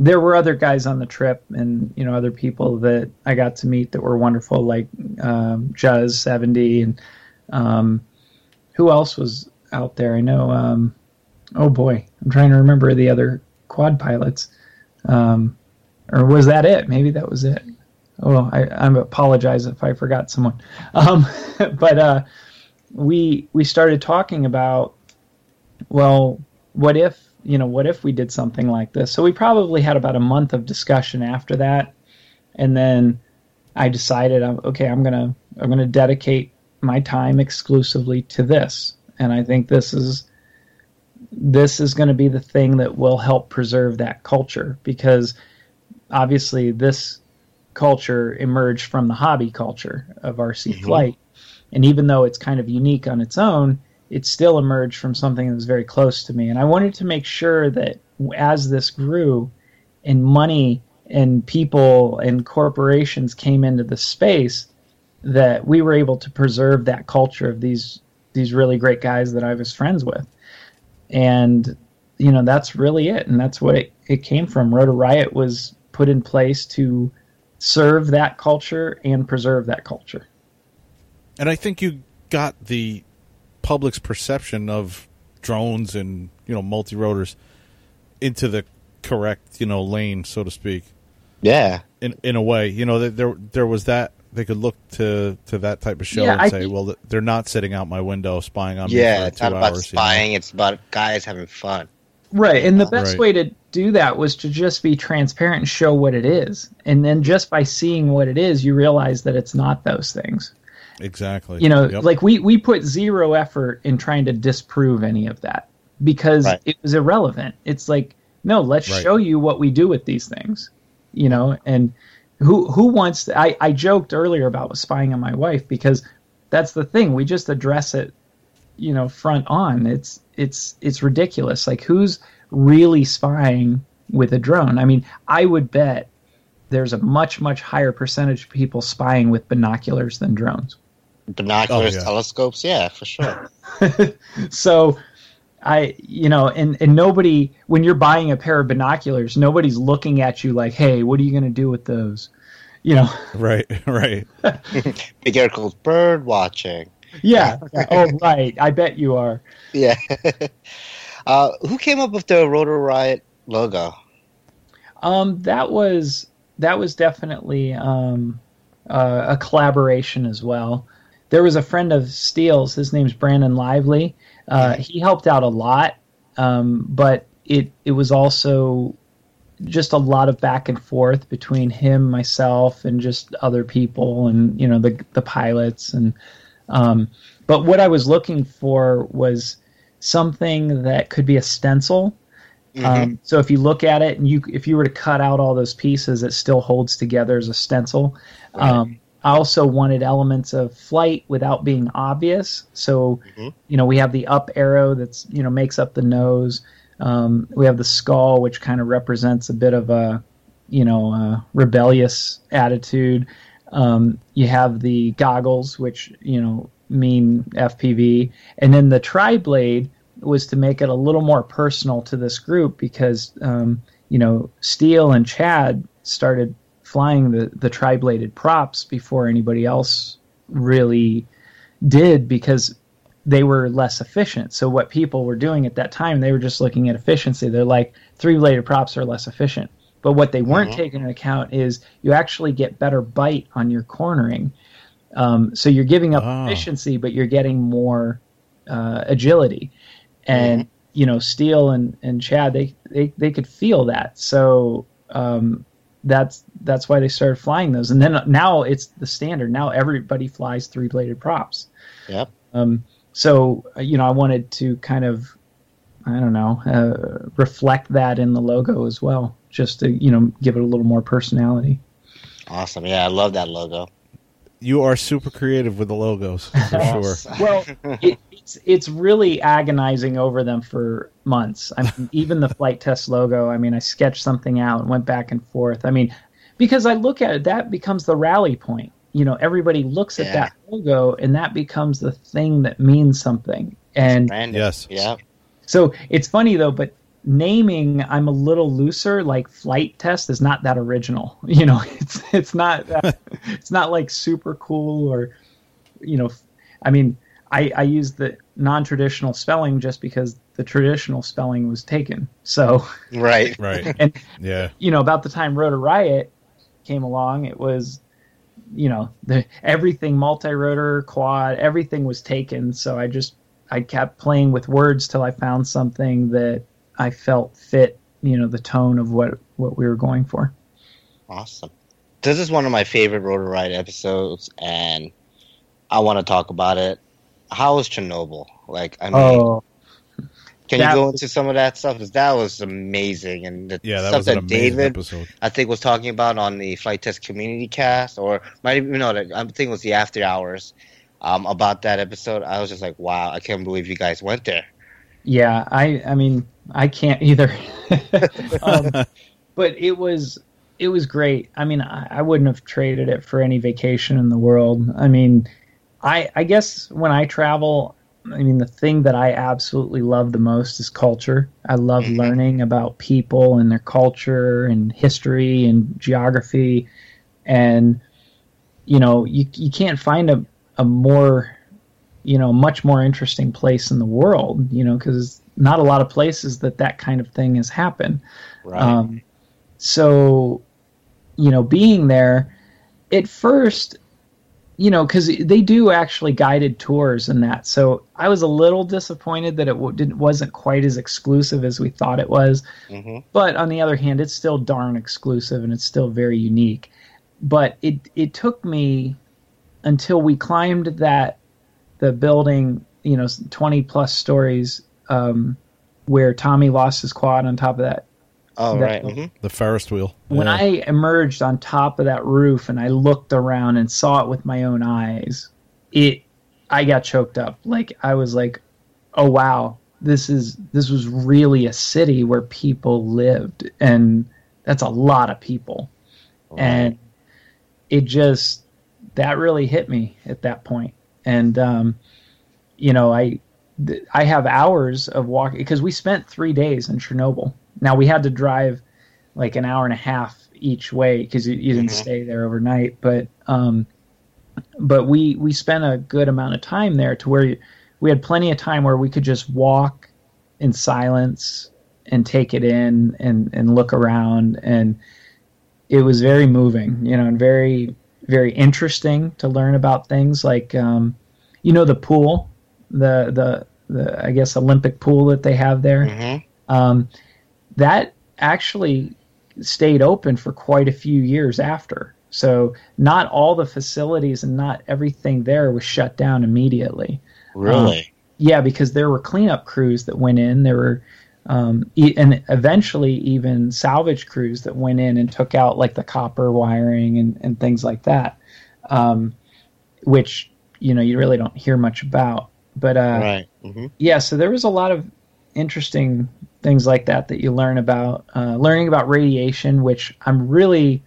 there were other guys on the trip, and you know other people that I got to meet that were wonderful, like um, Juzz seventy, and um, who else was out there? I know. Um, oh boy, I'm trying to remember the other quad pilots. Um, or was that it? Maybe that was it. Oh, I, I apologize if I forgot someone. Um, but uh, we we started talking about, well, what if you know, what if we did something like this? So we probably had about a month of discussion after that, and then I decided, okay, I'm gonna I'm gonna dedicate my time exclusively to this, and I think this is this is going to be the thing that will help preserve that culture because obviously this culture emerged from the hobby culture of RC Mhm. flight and even though it's kind of unique on its own it still emerged from something that was very close to me. And I wanted to make sure that as this grew and money and people and corporations came into the space that we were able to preserve that culture of these these really great guys that I was friends with. And you know that's really it. And that's what it, it came from. Rotor riot was put in place to serve that culture and preserve that culture. And I think you got the public's perception of drones and you know multi rotors into the correct you know lane, so to speak. Yeah. In in a way, you know, there there was that they could look to to that type of show Yeah, and I say, think- well, they're not sitting out my window spying on Yeah. me It's not two about hours. you know? spying. It's about guys having fun. right and the best Right. way to do that was to just be transparent and show what it is and then just by seeing what it is you realize that it's not those things Exactly. you know Yep. like we we put zero effort in trying to disprove any of that because Right. it was irrelevant it's like no let's Right. show you what we do with these things you know and who who wants to, I, I joked earlier about spying on my wife because that's the thing we just address it you know front on. It's it's it's ridiculous. Like who's really spying with a drone? I mean, I would bet there's a much much higher percentage of people spying with binoculars than drones. Binoculars, Oh, yeah. telescopes, yeah, for sure. so I, you know, and, and nobody, when you're buying a pair of binoculars, nobody's looking at you like, hey, what are you going to do with those? You know, Right, right. Big Air calls bird watching. yeah. yeah. Oh, right. I bet you are. Yeah. uh, who came up with the Rotor Riot logo? Um, that was, that was definitely, um, uh, a collaboration as well. There was a friend of Steele's, his name's Brandon Lively. Uh, he helped out a lot. Um, but it, it was also just a lot of back and forth between him, myself, and just other people, and you know the the pilots. And um, but what I was looking for was something that could be a stencil. Um, so if you look at it, and you if you were to cut out all those pieces, it still holds together as a stencil. Um, I also wanted elements of flight without being obvious. So Mhm. you know we have the up arrow that's you know makes up the nose. Um, we have the skull, which kind of represents a bit of a, you know, uh, rebellious attitude. Um, you have the goggles, which you know mean FPV, and then the tri blade was to make it a little more personal to this group because um, you know Steele and Chad started flying the the tri bladed props before anybody else really did because they were less efficient. So what people were doing at that time, they were just looking at efficiency. They're like three bladed props are less efficient. But what they weren't Mhm. taking into account is you actually get better bite on your cornering. Um, so you're giving up Oh. efficiency, but you're getting more uh, agility. And you know, Steele and, and Chad, they, they they could feel that. So um, that's that's why they started flying those. And then now it's the standard. Now everybody flies three bladed props. Yep. Um, so uh, you know, I wanted to kind of, I don't know, uh, reflect that in the logo as well, just to you know give it a little more personality. Awesome. Yeah, I love that logo. You are super creative with the logos, for sure. Well, it, it's it's really agonizing over them for months. I mean, even the Flite Test logo. I mean, I sketched something out and went back and forth. I mean, because I look at it, that becomes the rally point. You know, everybody looks at Yeah. that logo, and that becomes the thing that means something. And Brandon. Yes. Yeah. So it's funny though, but naming I'm a little looser. Like Flite Test is not that original. You know, it's it's not that, it's not like super cool or you know. I mean, I I use the non-traditional spelling just because the traditional spelling was taken. So Right. Right. and Yeah. you know, about the time Rotor Riot came along, it was, you know, the everything multi-rotor, quad, everything was taken. So I just I kept playing with words till I found something that I felt fit, you know, the tone of what what we were going for. Awesome. This is one of my favorite Rotor Riot episodes, and I want to talk about it. How was Chernobyl? Like, I mean, Oh, can you go was- into some of that stuff? 'Cause that was amazing, and the Yeah, that stuff was that David episode. I think was talking about on the Flite Test community cast, or might even no, that- I think it was the after hours um, about that episode. I was just like, wow, I can't believe you guys went there. yeah. I I mean I can't either. um, but it was it was great. I mean, I, I wouldn't have traded it for any vacation in the world. I mean, I I guess when I travel, I mean, the thing that I absolutely love the most is culture. I love Mhm. learning about people and their culture and history and geography, and you know, you you can't find a a more you know much more interesting place in the world. You know, because not a lot of places that that kind of thing has happened. Right. Um, so, you know, being there at first, you know, because they do actually guided tours and that. So I was a little disappointed that it w- didn't wasn't quite as exclusive as we thought it was. hmm But on the other hand, it's still darn exclusive and it's still very unique. But it it took me until we climbed that the building, you know, twenty plus stories, um, where Tommy lost his quad on top of that Oh, that- right. hmm The Ferris wheel. when Yeah. I emerged on top of that roof and I looked around and saw it with my own eyes, it I got choked up. Like I was like, oh wow, this is this was really a city where people lived, and that's a lot of people, and it just that really hit me at that point. point, and um, you know I I have hours of walking because we spent three days in Chernobyl. Now we had to drive like an hour and a half each way because you, you didn't Mhm. stay there overnight, but um, but we we spent a good amount of time there to where you, we had plenty of time where we could just walk in silence and take it in and and look around. And it was very moving you know and very very interesting to learn about things like um, you know the pool the the the I guess Olympic pool that they have there? Hmm um, that actually stayed open for quite a few years after. So not all the facilities and not everything there was shut down immediately. Really? Yeah, because there were cleanup crews that went in. There were, um, e- and eventually even salvage crews that went in and took out like the copper wiring and, and things like that, um, which you know you really don't hear much about. But uh, right. hmm yeah, so there was a lot of interesting things like that that you learn about. Uh, learning about radiation, which I'm really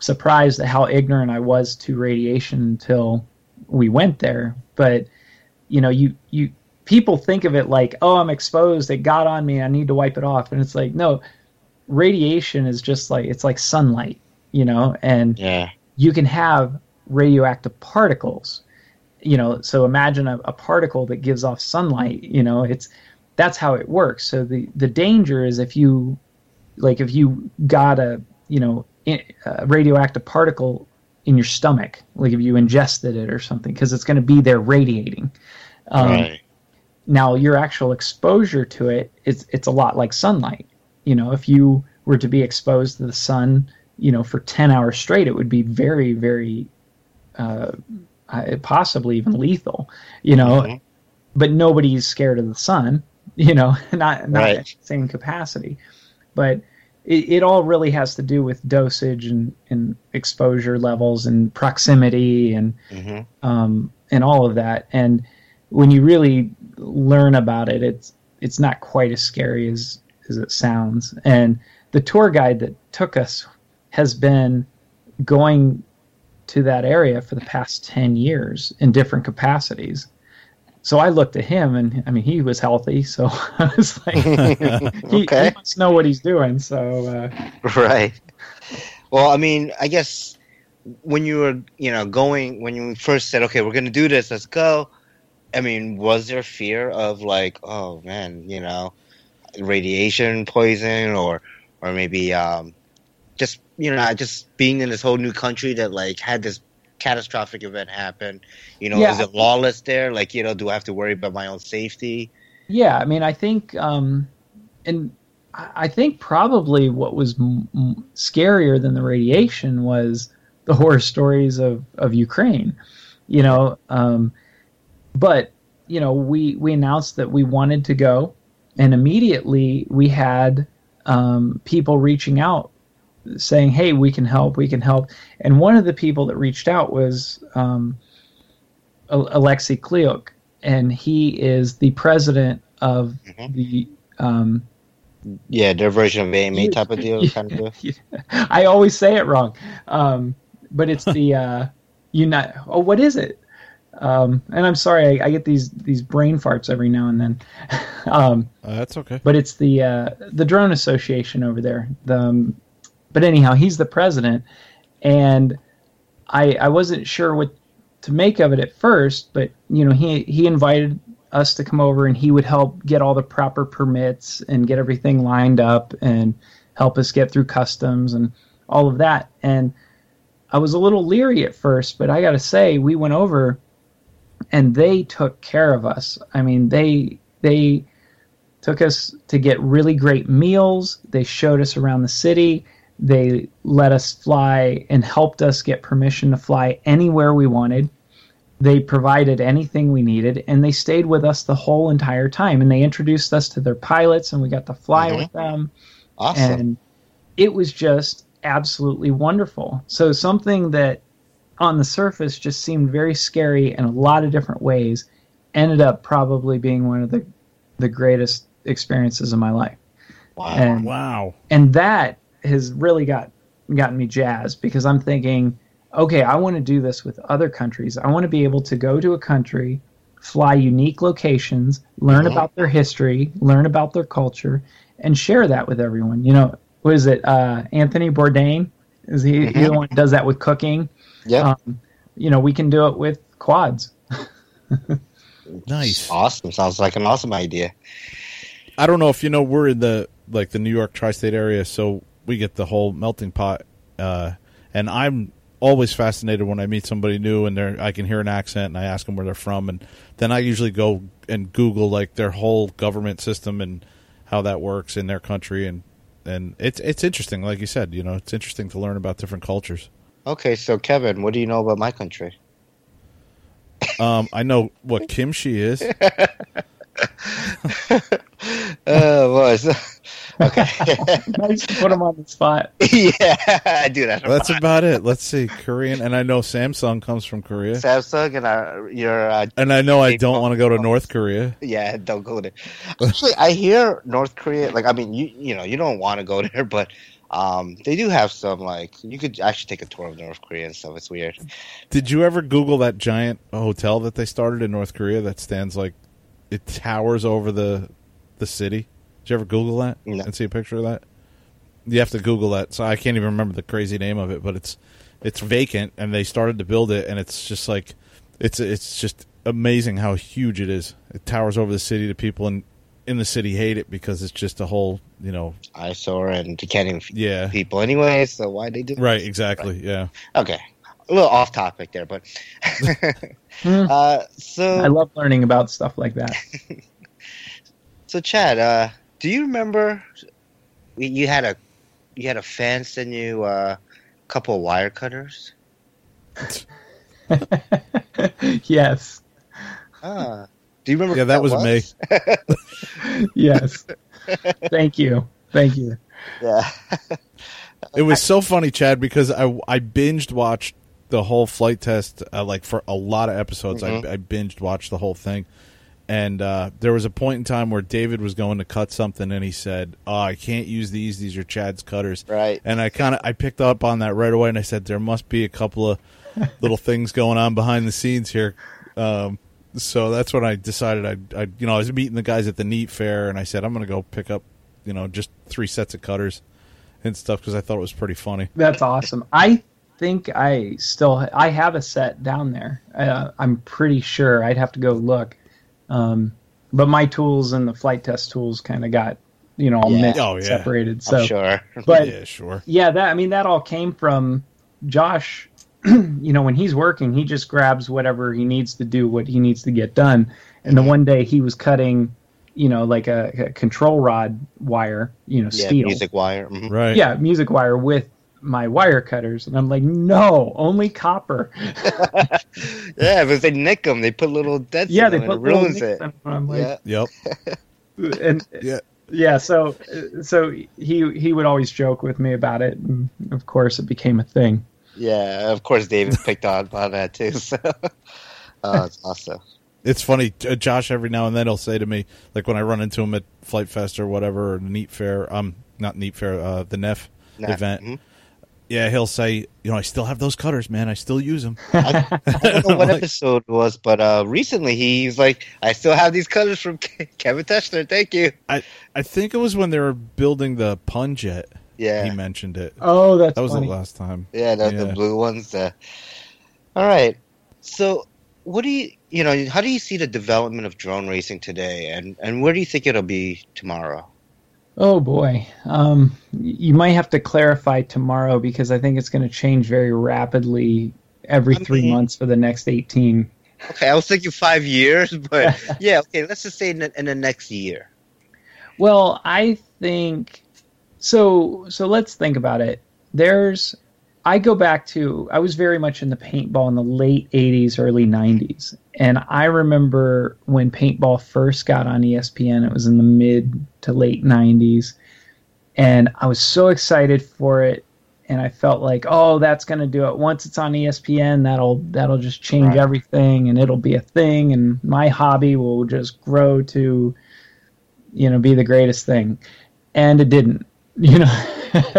surprised at how ignorant I was to radiation until we went there. But you know, you you people think of it like, oh, I'm exposed, it got on me, I need to wipe it off, and it's like, no, radiation is just like it's like sunlight, you know, and Yeah. you can have radioactive particles you know so imagine a, a particle that gives off sunlight you know it's that's how it works. So the the danger is if you like if you got a you know a radioactive particle in your stomach like if you ingested it or something because it's going to be there radiating. Um, right. now your actual exposure to it's it's a lot like sunlight. You know if you were to be exposed to the sun you know for 10 hours straight it would be very very uh, possibly even lethal you know? Mhm. but nobody's scared of the sun you know not not Right. the same capacity but it, it all really has to do with dosage and, and exposure levels and proximity and Mhm. um, and all of that. And when you really learn about it, it's it's not quite as scary as as it sounds. And the tour guide that took us has been going to that area for the past ten years in different capacities. So I looked at him, and I mean, he was healthy, so I was like, he, Okay. he must know what he's doing. So uh, Right. Well, I mean, I guess when you were, you know, going when you first said, "Okay, we're going to do this. Let's go." I mean, was there fear of like, oh man, you know, radiation poison or or maybe um just, you know, just being in this whole new country that like had this catastrophic event happen, you know, Yeah. is it lawless there? Like, you know, do I have to worry about my own safety? Yeah, I mean, I think, um, and I think probably what was m- m- scarier than the radiation was the horror stories of of Ukraine. You know, um, but you know, we we announced that we wanted to go, and immediately we had um, people reaching out saying, "Hey, we can help. We can help." And one of the people that reached out was um, Al- Alexei Kleok, and he is the president of Mhm. the. Um, Yeah, their version of AMA You- type of deal, kind of deal. I always say it wrong, um, but it's the uh, Unite. Oh, what is it? Um, and I'm sorry, I, I get these these brain farts every now and then. um, Uh, that's okay. but it's the uh, the drone association over there. The, um, but anyhow, he's the president, and I I wasn't sure what to make of it at first, but you know he he invited us to come over and he would help get all the proper permits and get everything lined up and help us get through customs and all of that. And I was a little leery at first, but I got to say we went over and they took care of us. I mean, they they took us to get really great meals. They showed us around the city. They let us fly and helped us get permission to fly anywhere we wanted. They provided anything we needed and they stayed with us the whole entire time. And they introduced us to their pilots and we got to fly Mhm. with them. Awesome. And it was just absolutely wonderful. So, something that on the surface just seemed very scary in a lot of different ways ended up probably being one of the the greatest experiences of my life. Wow. And Wow. and that has really got gotten me jazzed because I'm thinking, okay, I want to do this with other countries. I want to be able to go to a country, fly unique locations, learn Mhm. about their history, learn about their culture, and share that with everyone. You know, what is it? Uh, Anthony Bourdain is he, he the one who does that with cooking? yeah. Um, you know, we can do it with quads. Nice. Awesome. Sounds like an awesome idea. I don't know if you know we're in the like the New York tri-state area, so we get the whole melting pot. Uh, and I'm always fascinated when I meet somebody new and they're I can hear an accent and I ask them where they're from, and then I usually go and Google like their whole government system and how that works in their country, and and it's it's interesting. Like you said, you know, it's interesting to learn about different cultures. Okay, so Kevin, what do you know about my country? Um, I know what kimchi is. Uh, was okay. nice to put him on the spot. yeah, I do that. a That's about it. Let's see, Korean, and I know Samsung comes from Korea, Samsung and our, your uh, and I know I don't want to go to North Korea. yeah, don't go there. Actually, I hear North Korea. Like, I mean, you you know, you don't want to go there, but um, they do have some like you could actually take a tour of North Korea and stuff. It's weird. Did you ever Google that giant hotel that they started in North Korea that stands like it towers over the the city? Did you ever Google that No. and see a picture of that? You have to Google that. So I can't even remember the crazy name of it, but it's it's vacant and they started to build it and it's just like it's it's just amazing how huge it is. It towers over the city. The people in in the city hate it because it's just a whole you know Eyesore and you can't even yeah people anyway. So why they do? right exactly yeah. Okay, a little off topic there, but uh, so I love learning about stuff like that. So Chad, uh, do you remember you had a you had a fan send you uh, a couple of wire cutters? yes, Ah, do you remember? Yeah, who that was me. yes. Thank you, thank you. yeah, It was so funny, Chad, because I I binged watched the whole Flite Test uh, like for a lot of episodes. Mhm. I, I binged watched the whole thing, and uh, there was a point in time where David was going to cut something, and he said, "Oh, I can't use these. These are Chad's cutters." right. And I kind of I picked up on that right away, and I said, "There must be a couple of little things going on behind the scenes here." Um, so that's when I decided I, I, you know, I was meeting the guys at the Neat Fair, and I said, "I'm going to go pick up, you know, just three sets of cutters and stuff because I thought it was pretty funny." That's awesome. I think I still I have a set down there. Uh, I'm pretty sure. I'd have to go look. Um, but my tools and the Flite Test tools kind of got you know all Yeah. mixed, Oh, yeah. separated. So I'm sure. but yeah, sure. yeah, that I mean that all came from Josh. you know, when he's working, he just grabs whatever he needs to do, what he needs to get done. And the one day he was cutting, you know, like a, a control rod wire, you know, yeah, steel. music wire. mhm. Right. Yeah, music wire with my wire cutters, and I'm like, no, only copper. yeah, because they nick them. They put little dents. yeah, in they them put and it little ruins it. in them. I'm like, Yeah, Yep. and Yeah. yeah, so so he he would always joke with me about it, and of course it became a thing. yeah. Of course, David picked on on that too. So, oh, it's awesome. It's funny, uh, Josh. Every now and then he'll say to me, like when I run into him at Flite Fest or whatever, or the Neat Fair. Um, not Neat Fair. Uh, the NEF Nah, event. mhm. Yeah, he'll say, you know, I still have those cutters, man. I still use them. I, I don't know what Like- episode it was, but uh, recently he's like, I still have these cutters from Kevin Teschner. Thank you. I I think it was when they were building the pun jet. Yeah, He mentioned it. Oh, that's That was funny. the last time. Yeah, the, the blue ones. Uh, all right. So, what do you, you know, how do you see the development of drone racing today, and and where do you think it'll be tomorrow? Oh boy, um, you might have to clarify tomorrow because I think it's going to change very rapidly every I three months for the next eighteen. Okay, I was thinking five years, but yeah, okay, let's just say in the, in the next year. Well, I think so. So let's think about it. There's, I go back to I was very much in the paintball in the late '80s, early '90s, and I remember when paintball first got on ESPN. It was in the mid to late '90s, and I was so excited for it. And I felt like, oh, that's going to do it. Once it's on ESPN, that'll that'll just change Right. everything, and it'll be a thing, and my hobby will just grow to you know, be the greatest thing, and it didn't. You know,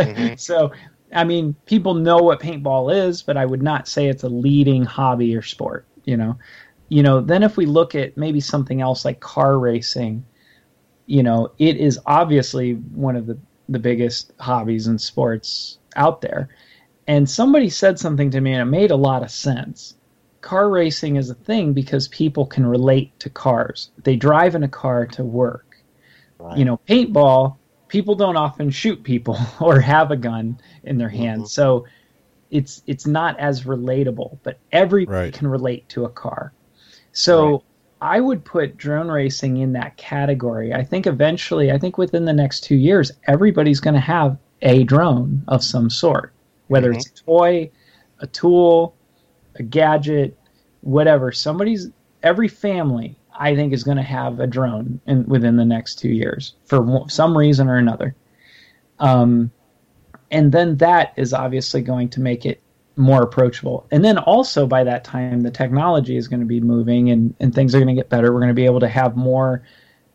Mhm. so I mean, people know what paintball is, but I would not say it's a leading hobby or sport. You know, you know. Then if we look at maybe something else like car racing, you know, it is obviously one of the the biggest hobbies and sports out there. And somebody said something to me, and it made a lot of sense. Car racing is a thing because people can relate to cars. They drive in a car to work. Right. You know, paintball, people don't often shoot people or have a gun in their hand. Mhm. So it's it's not as relatable, but everybody Right. can relate to a car. So Right. I would put drone racing in that category. I think eventually, I think within the next two years, everybody's going to have a drone of some sort, whether Mhm. it's a toy, a tool, a gadget, whatever. Somebody's every family, I think, is going to have a drone in, within the next two years for some reason or another. Um, and then that is obviously going to make it more approachable. And then also by that time, the technology is going to be moving and, and things are going to get better. We're going to be able to have more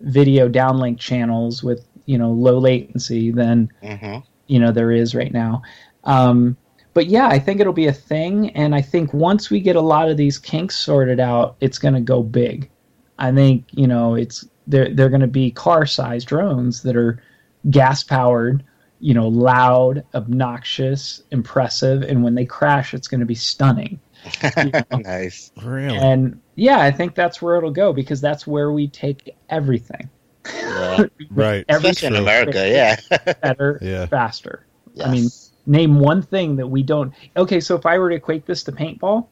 video downlink channels with you know low latency than hmm you know there is right now. Um, but yeah, I think it'll be a thing, and I think once we get a lot of these kinks sorted out, it's going to go big. I think you know it's they're they're going to be car-sized drones that are gas-powered, you know, loud, obnoxious, impressive, and when they crash, it's going to be stunning. nice. Really? And yeah, I think that's where it'll go because that's where we take everything. Yeah. Right. Every Especially in America, yeah. better, Yeah. faster. Yes. I mean, name one thing that we don't. Okay, so if I were to equate this to paintball,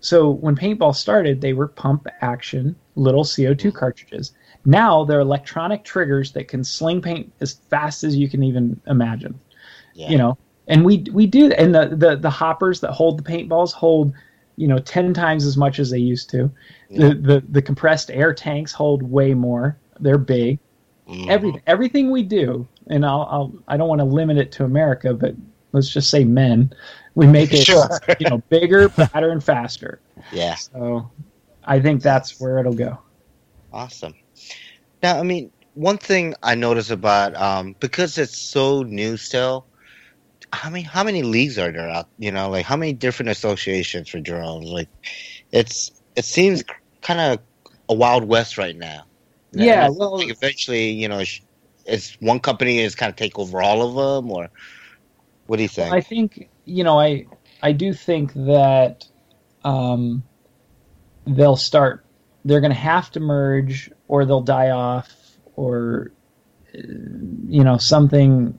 so when paintball started, they were pump action little CO2 mm-hmm. cartridges. Now they're electronic triggers that can sling paint as fast as you can even imagine. yeah. You know, and we we do, and the the the hoppers that hold the paintballs hold, you know, ten times as much as they used to. Yeah. The, the the compressed air tanks hold way more. They're big Mhm. every everything we do, and I'll, I'll I don't want to limit it to America, but let's just say men, we make it Sure. you know bigger, badder, and faster. Yeah. So I think that's where it'll go. Awesome. Now, I mean, one thing I notice about um, because it's so new still. How many how many leagues are there out? You know, like how many different associations for drones? Like, it's it seems kind of a wild west right now. Yeah, I well- think eventually, you know, is one company is kind of take over all of them, or what do you think? I think you know I I do think that um, they'll start. They're going to have to merge, or they'll die off, or you know something.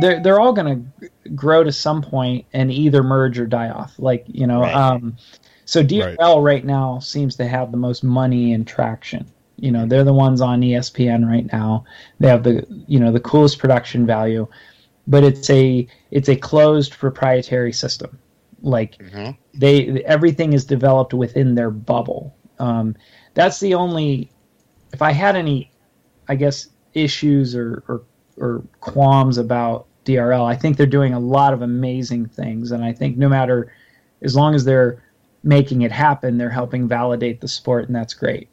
They're they're all going to grow to some point and either merge or die off. Like you know, Right. um, so DRL right. now seems to have the most money and traction. You know, they're the ones on ESPN right now. They have the you know the coolest production value, but it's a it's a closed proprietary system. Like Mhm. they everything is developed within their bubble. Um, that's the only. If I had any, I guess issues or, or or qualms about DRL, I think they're doing a lot of amazing things, and I think no matter as long as they're making it happen, they're helping validate the sport, and that's great.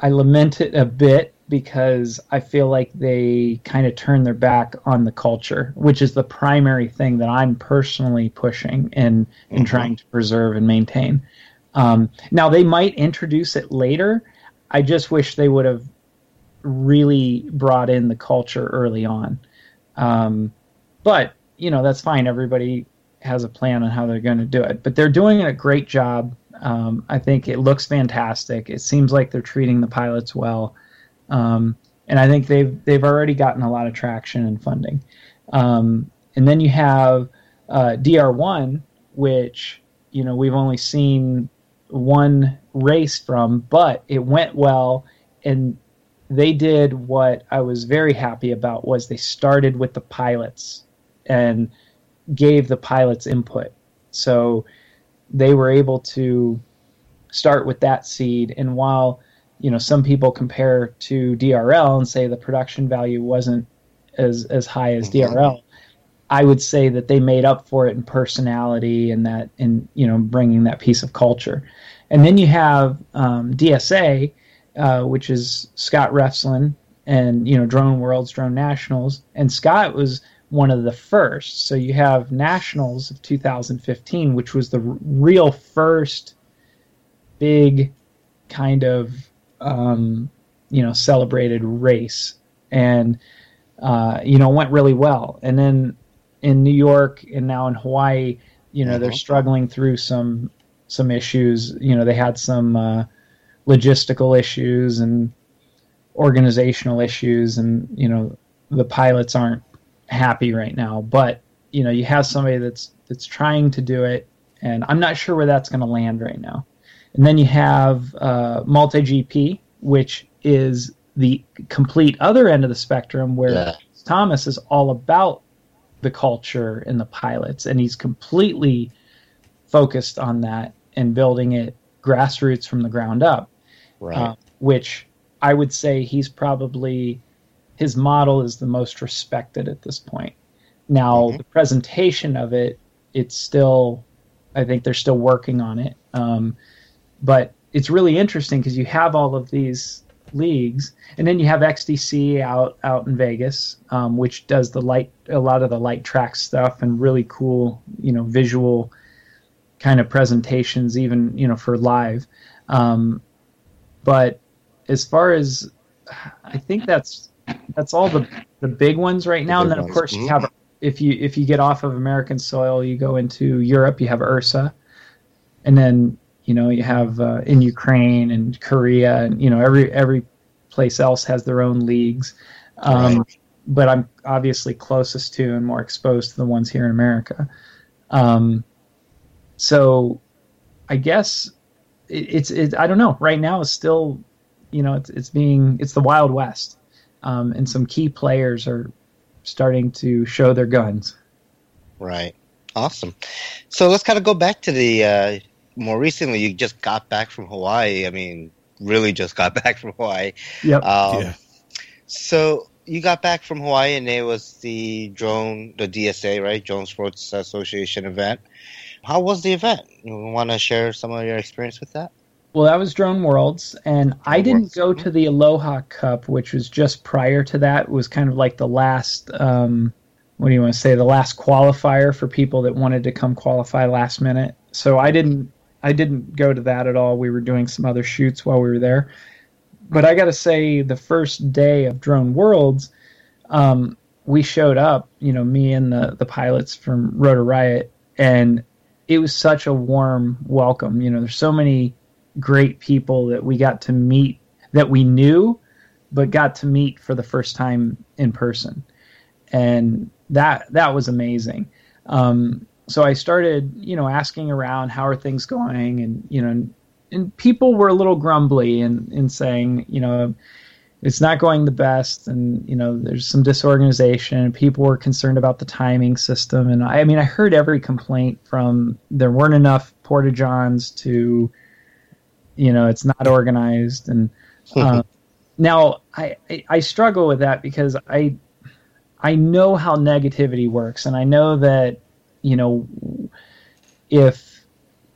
I lament it a bit because I feel like they kind of turn their back on the culture, which is the primary thing that I'm personally pushing and, and Mhm. trying to preserve and maintain. Um, now, they might introduce it later. I just wish they would have really brought in the culture early on. Um, but, you know, that's fine. Everybody has a plan on how they're going to do it. But they're doing a great job. Um, I think it looks fantastic. It seems like they're treating the pilots well. Um, and I think they've they've already gotten a lot of traction and funding. Um, and then you have uh, DR1, which you know we've only seen one race from, but it went well, and they did what I was very happy about was they started with the pilots and gave the pilots input. So they were able to start with that seed, and while you know some people compare to DRL and say the production value wasn't as as high as. DRL. Mm-hmm. I would say that they made up for it in personality and that in you know bringing that piece of culture, and then you have um, DSA, uh, which is Scot Refsland and you know drone worlds, drone nationals, and Scott was one of the first. So you have nationals of 2015, which was the r- real first big kind of um, you know celebrated race, and uh, you know went really well. And then in New York and now in Hawaii, you know they're Mhm. struggling through some some issues. You know they had some uh, logistical issues and organizational issues, and you know the pilots aren't happy right now. But you know you have somebody that's that's trying to do it, and I'm not sure where that's going to land right now. And then you have uh, MultiGP, which is the complete other end of the spectrum, where Yeah. Thomas is all about the culture and the pilots, and he's completely focused on that and building it grassroots from the ground up. Right. Uh, which I would say he's probably his model is the most respected at this point. Now Mhm. the presentation of it, it's still, I think they're still working on it. Um, but it's really interesting because you have all of these leagues, and then you have XDC out out in Vegas, um, which does the light a lot of the light track stuff and really cool, you know, visual kind of presentations, even you know for live. Um, but as far as I think that's that's all the the big ones right now, and then of course you Mhm. have if you if you get off of American soil, you go into Europe, you have ERSA, and then you know you have uh, in Ukraine and Korea, and you know every every place else has their own leagues. Um, Right. But I'm obviously closest to and more exposed to the ones here in America. Um, so I guess it, it's it, I don't know. Right now, it's still you know it's it's being it's the Wild West, um, and some key players are starting to show their guns. Right. Awesome. So let's kind of go back to the uh, more recently. You just got back from Hawaii. I mean, really just got back from Hawaii. Yep. Um, Yeah. So you got back from Hawaii, and it was the drone, the DSA, right? Drone Sports Association event. How was the event? You want to share some of your experience with that? Well, that was Drone Worlds, and I didn't Worlds. go to the Aloha Cup, which was just prior to that. It was kind of like the last, um, what do you want to say, the last qualifier for people that wanted to come qualify last minute. So I didn't, I didn't go to that at all. We were doing some other shoots while we were there. But I got to say, the first day of Drone Worlds, um, we showed up, you know, me and the the pilots from Rotor Riot, and it was such a warm welcome. You know, there's so many great people that we got to meet that we knew, but got to meet for the first time in person, and that that was amazing. Um, so I started, you know, asking around how are things going, and you know, and people were a little grumbly and in, in saying, you know, it's not going the best, and you know, there's some disorganization, and people were concerned about the timing system, and I, I mean, I heard every complaint from there weren't enough porta johns to you know it's not organized. And um, now I, I i struggle with that because i i know how negativity works. And i know that you know if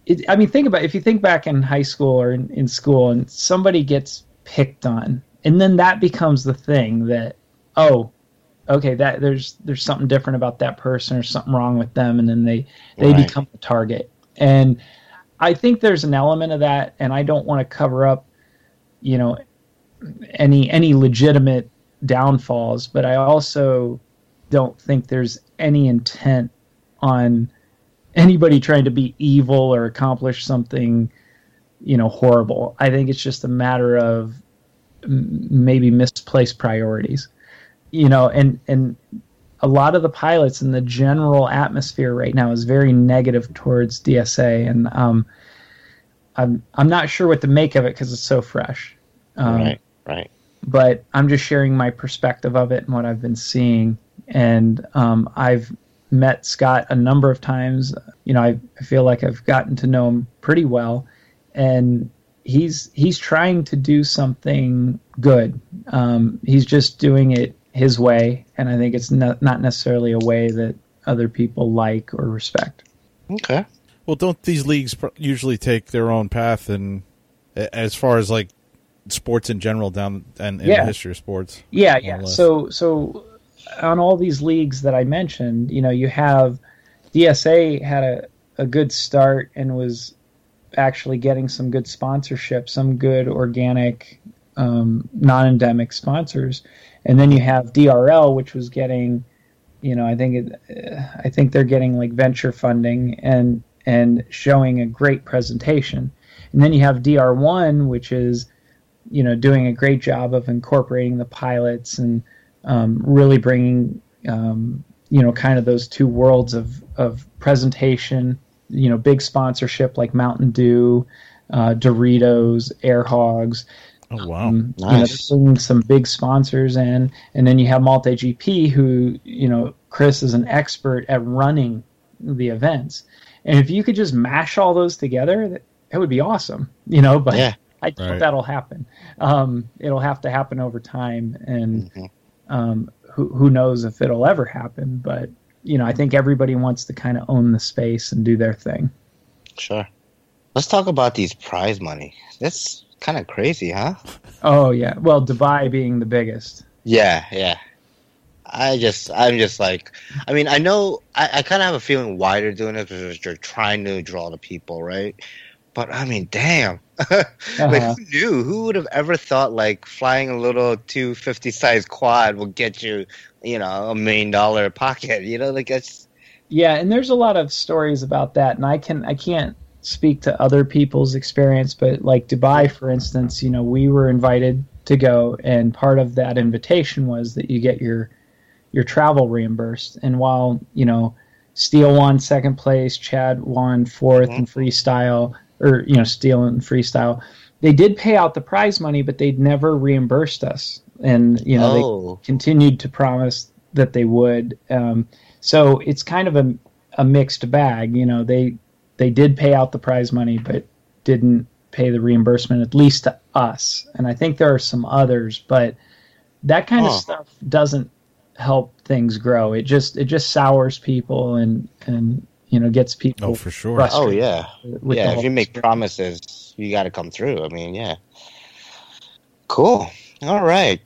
it, i mean think about if you think back in high school or in, in school and somebody gets picked on and then that becomes the thing that oh okay that there's there's something different about that person or something wrong with them and then they they Right. become the target and I think there's an element of that, and I don't want to cover up, you know, any any legitimate downfalls, but I also don't think there's any intent on anybody trying to be evil or accomplish something, you know, horrible. I think it's just a matter of m- maybe misplaced priorities, you know, and and a lot of the pilots and the general atmosphere right now is very negative towards DSA, and um, I'm I'm not sure what to make of it because it's so fresh. Um, right. Right. But I'm just sharing my perspective of it and what I've been seeing, and um, I've met Scot a number of times. You know, I, I feel like I've gotten to know him pretty well, and he's he's trying to do something good. Um, he's just doing it his way, and I think it's not not necessarily a way that other people like or respect. Okay. Well, don't these leagues pr- usually take their own path? And as far as like sports in general down and in Yeah. the history of sports. Yeah, yeah. So so on all these leagues that I mentioned, you know, you have DSA had a, a good start and was actually getting some good sponsorship, some good organic um, non-endemic sponsors, and then you have DRL, which was getting, you know, I think it, uh, I think they're getting like venture funding and and showing a great presentation, and then you have DR1, which is you know doing a great job of incorporating the pilots and um, really bringing um, you know kind of those two worlds of of presentation you know big sponsorship like mountain dew uh, doritos air hogs Oh wow! um, you know, bringing some big sponsors in, and then you have MultiGP, who you know Chris is an expert at running the events, and if you could just mash all those together, that, that would be awesome, you know. But Yeah. I doubt Right. that'll happen. Um, it'll have to happen over time, and Mhm. Um, who who knows if it'll ever happen? But you know, I think everybody wants to kind of own the space and do their thing. Sure. Let's talk about these prize money. That's kind of crazy, huh? Oh yeah, well, Dubai being the biggest. Yeah, yeah. I just, I'm just like, I mean, I know, I, I kind of have a feeling why they're doing it because they're trying to draw the people, right? But I mean, damn. like, Uh-huh. who knew? Who would have ever thought like flying a little 250 size quad will get you, you know, a million dollar pocket? You know, like that's, Yeah, and there's a lot of stories about that, and I can I can't speak to other people's experience, but like Dubai, for instance, you know, we were invited to go, and part of that invitation was that you get your your travel reimbursed. And while you know, Steele won second place, Chad won 4th in freestyle, or you know, Steele in freestyle. They did pay out the prize money, but they'd never reimbursed us, and you know, they oh, continued to promise that they would. Um, so it's kind of a, a mixed bag. You know, they they did pay out the prize money, but didn't pay the reimbursement, at least to us. And I think there are some others, but that kind of stuff doesn't help things grow. It just it just sours people and and you know gets people. Oh, for sure. oh yeah. yeah, if you make experience. promises, you got to come through. I mean, yeah. Cool. All right,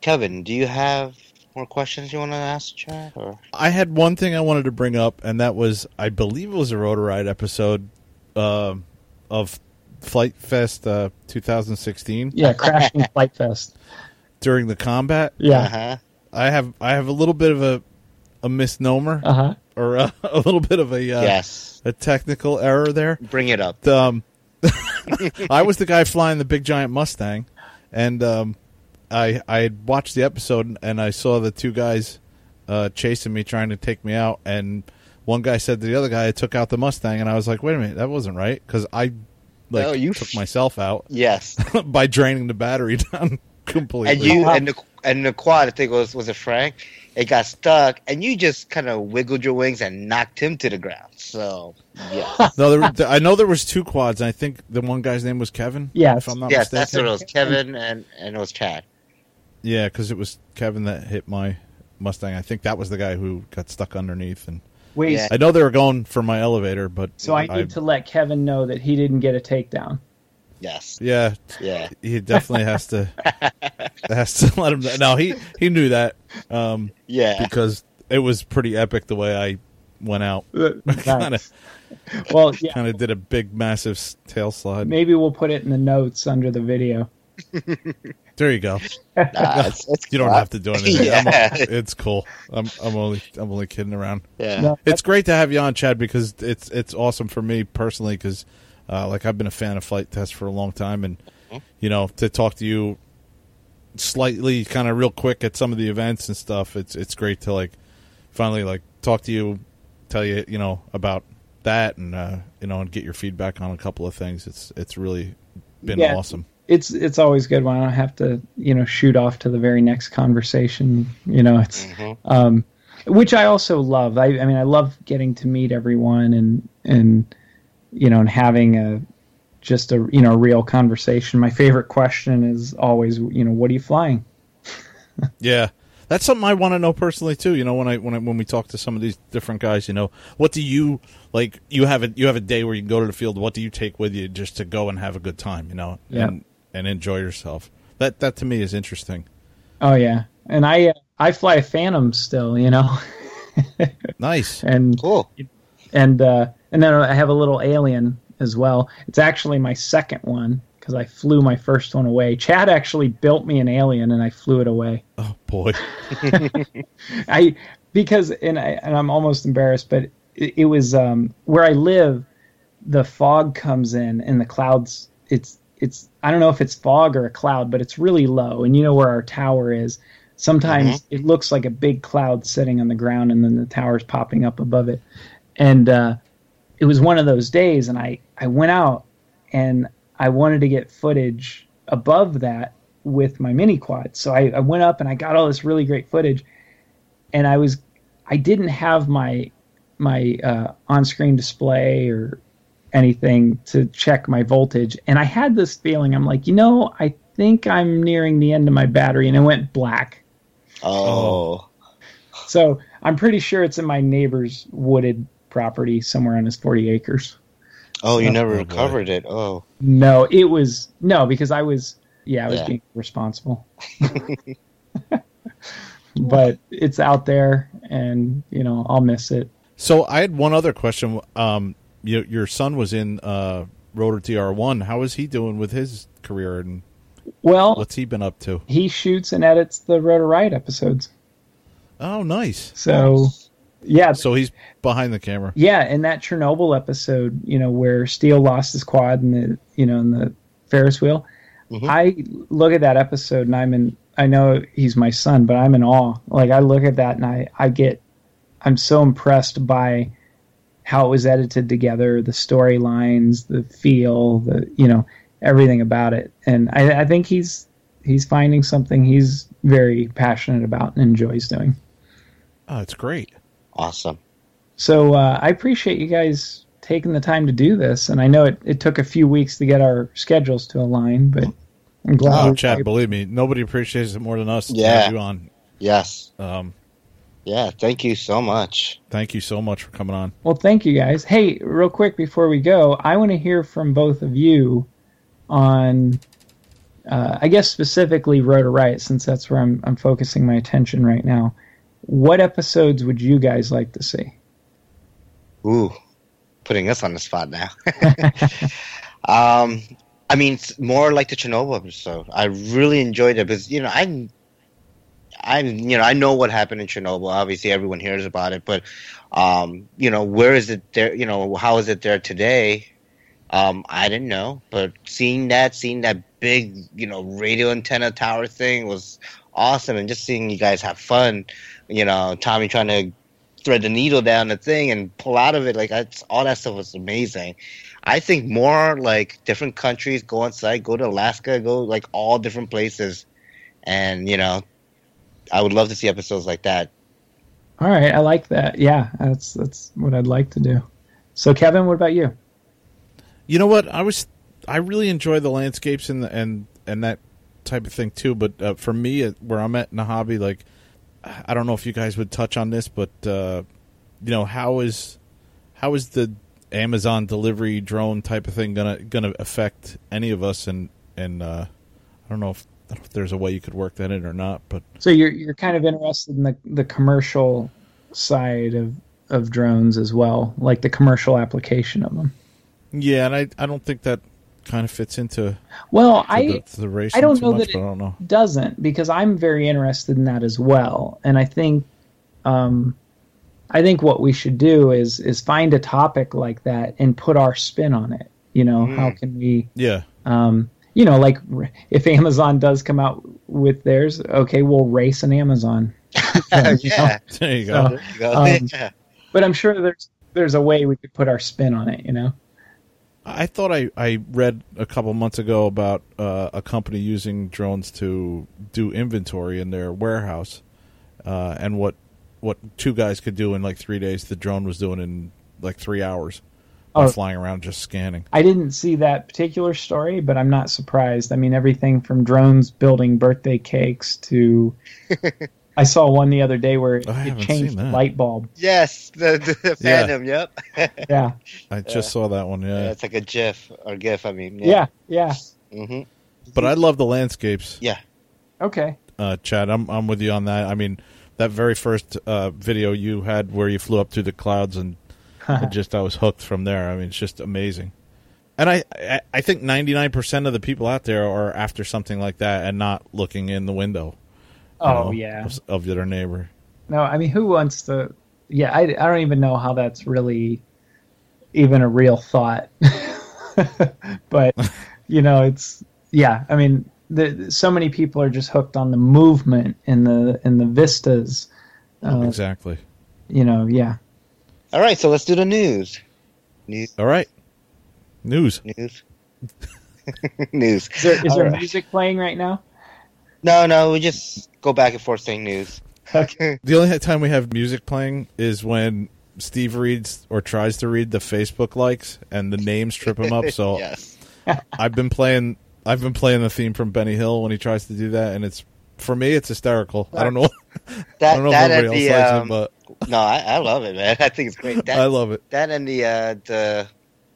Kevin. Do you have more questions you want to ask, Chad? Or I had one thing I wanted to bring up, and that was I believe it was a Rotor Riot episode um of Flite Fest uh, 2016 Yeah, crashing Flite Fest. during the combat. Yeah. Uh-huh. I have I have a little bit of a a misnomer Uh huh. Or a, a little bit of a uh, yes. a technical error there. Bring it up. um, I was the guy flying the big giant Mustang, and um, I I had watched the episode and I saw the two guys uh, chasing me, trying to take me out, and one guy said to the other guy, "I took out the Mustang," and I was like, "Wait a minute, that wasn't right," because I like No, you took f- myself out Yes. by draining the battery down completely. And you and the and the quad. I think it was was it Frank? It got stuck, and you just kind of wiggled your wings and knocked him to the ground. So yeah, no, there, there- I know there was two quads, and I think the one guy's name was Kevin. Yeah, if I'm not yes, mistaken. that's what it was. Kevin and and it was Chad. Yeah, because it was Kevin that hit my Mustang. I think that was the guy who got stuck underneath. And Wait, Yeah. I know they were going for my elevator, but so I need to let Kevin know that he didn't get a takedown. Yes. Yeah, Yeah. he definitely has to has to let him. know. No, he he knew that um, Yeah. because it was pretty epic the way I went out. kind of Well, yeah. kind of did a big massive tail slide. Maybe we'll put it in the notes under the video. There you go. Nah, it's, it's You don't have to do anything. Yeah. I'm, it's cool. I'm I'm only I'm only kidding around. Yeah. No, It's great to have you on, Chad, because it's it's awesome for me personally. Because uh, like I've been a fan of Flite Test for a long time, and you know to talk to you slightly, kind of real quick at some of the events and stuff. It's it's great to like finally like talk to you, tell you you know about that, and uh, you know and get your feedback on a couple of things. It's it's really been Yeah. awesome. it's it's always good when I don't have to you know shoot off to the very next conversation. You know, it's Mhm. um, which I also love. I, I mean, I love getting to meet everyone and and you know and having a just a you know real conversation. My favorite question is always you know what are you flying? Yeah, that's something I want to know personally too. You know, when I when I, when we talk to some of these different guys, you know, what do you like? You have a you have a day where you can go to the field. What do you take with you just to go and have a good time? You know, Yeah. and and enjoy yourself. That that to me is interesting. Oh yeah, and I uh, I fly a Phantom still, you know, Nice. and Cool. and uh, and then I have a little Alien as well. It's actually my second one because I flew my first one away. Chad actually built me an Alien, and I flew it away. Oh boy. I because and I and I'm almost embarrassed, but it, it was um, where I live. The fog comes in, and the clouds. It's it's I don't know if it's fog or a cloud, but it's really low, and you know where our tower is. Sometimes it looks like a big cloud sitting on the ground, and then the tower's popping up above it. And uh, it was one of those days, and I I went out and I wanted to get footage above that with my mini quad. So I, I went up and I got all this really great footage, and I was I didn't have my my uh, on-screen display or anything to check my voltage, and I had this feeling. I'm like, you know, I think I'm nearing the end of my battery, and it went black. Oh. So I'm pretty sure it's in my neighbor's wooded property somewhere on his 40 acres. Oh, you never boy. recovered it. Oh. No, it was no because I was yeah I was Yeah. being responsible. but it's out there, and you know I'll miss it. So I had one other question. Um, your your son was in uh, Rotor TR one. How is he doing with his career and Well, what's he been up to? he shoots and edits the Rotor Riot episodes. Oh, nice. So yeah, So he's behind the camera. yeah, in that Chernobyl episode, you know where Steele lost his quad in the you know in the Ferris wheel. Mhm. I look at that episode and I'm in. I know he's my son, but I'm in awe. Like I look at that and I I get. I'm so impressed by how it was edited together, the storylines, the feel, the you know everything about it, and I, I think he's he's finding something he's very passionate about and enjoys doing. Oh, it's great. Awesome. So uh, I appreciate you guys taking the time to do this, and I know it, it took a few weeks to get our schedules to align, but I'm glad. Oh, we- Chad, believe me, nobody appreciates it more than us. to Yeah. have you on. Yes. Um, Yeah. Thank you so much. thank you so much for coming on. Well, thank you guys. Hey, real quick before we go, I want to hear from both of you on, uh, I guess specifically Rotor Riot, since that's where I'm I'm focusing my attention right now. What episodes would you guys like to see? Ooh, putting us on the spot now. um, I mean, it's more like the Chernobyl episode. I really enjoyed it because you know I, I you know I know what happened in Chernobyl. Obviously, everyone hears about it, but um, you know, where is it there? You know, how is it there today? Um, I didn't know, but seeing that, seeing that big, you know, radio antenna tower thing was awesome, and just seeing you guys have fun. You know, Tommy trying to thread the needle down the thing and pull out of it. Like that's all that stuff was amazing. I think more like different countries go on site, go to Alaska, go like all different places, and you know, I would love to see episodes like that. All right, I like that. Yeah, that's that's what I'd like to do. So, Kevin, what about you? You know what? I was I really enjoy the landscapes and the, and and that type of thing too. But uh, for me, where I'm at in the hobby, like I don't know if you guys would touch on this, but uh, you know how is how is the Amazon delivery drone type of thing gonna gonna affect any of us? And and uh, I don't know if, I don't know if there's a way you could work that in or not. But So you're you're kind of interested in the the commercial side of of drones as well, like the commercial application of them. yeah, and I I don't think that kind of fits into Well, to I the, to the race I don't know much, that it- I don't know. doesn't because I'm very interested in that as well, and I think, um, I think what we should do is is find a topic like that and put our spin on it. You know, Mm. how can we, Yeah, um, you know, like if Amazon does come out with theirs, okay, we'll race an Amazon. yeah, there you go. So- there you go. Um, yeah. But I'm sure there's there's a way we could put our spin on it. You know. I thought I, I read a couple months ago about uh, a company using drones to do inventory in their warehouse, uh, and what what two guys could do in like three days, the drone was doing in like three hours, by Oh. flying around just scanning. I didn't see that particular story, but I'm not surprised. I mean, everything from drones building birthday cakes to. I saw one the other day where it, it changed the light bulb. Yes, the, the Yeah. Yep. Yeah, I just saw that one. Yeah, Yeah, it's like a GIF or GIF. I mean. yeah, yeah. hmm But I love the landscapes. Yeah. Okay. uh, Chad. I'm I'm with you on that. I mean, that very first uh, video you had where you flew up through the clouds and just I was hooked from there. I mean, it's just amazing. And I I, I think 99 percent of the people out there are after something like that and not looking in the window. You Oh know, yeah. of, of their neighbor. No, I mean, who wants to? Yeah, I, I don't even know how that's really even a real thought. but you know, it's yeah. I mean, the, so many people are just hooked on the movement and the and the vistas. Uh, exactly. you know, yeah. All right, so let's do the news. News, All right. News. news, news. Is there, is there right. music playing right now? No, no, we just go back and forth saying news. Okay. The only time we have music playing is when Steve reads or tries to read the Facebook likes and the names trip him up. So yes. I've been playing. I've been playing the theme from Benny Hill when he tries to do that, and it's for me it's hysterical. I don't know. I don't know if that and everybody the else likes um, it, but no, I, I love it, man. I think it's great. That I love it. that and the uh, the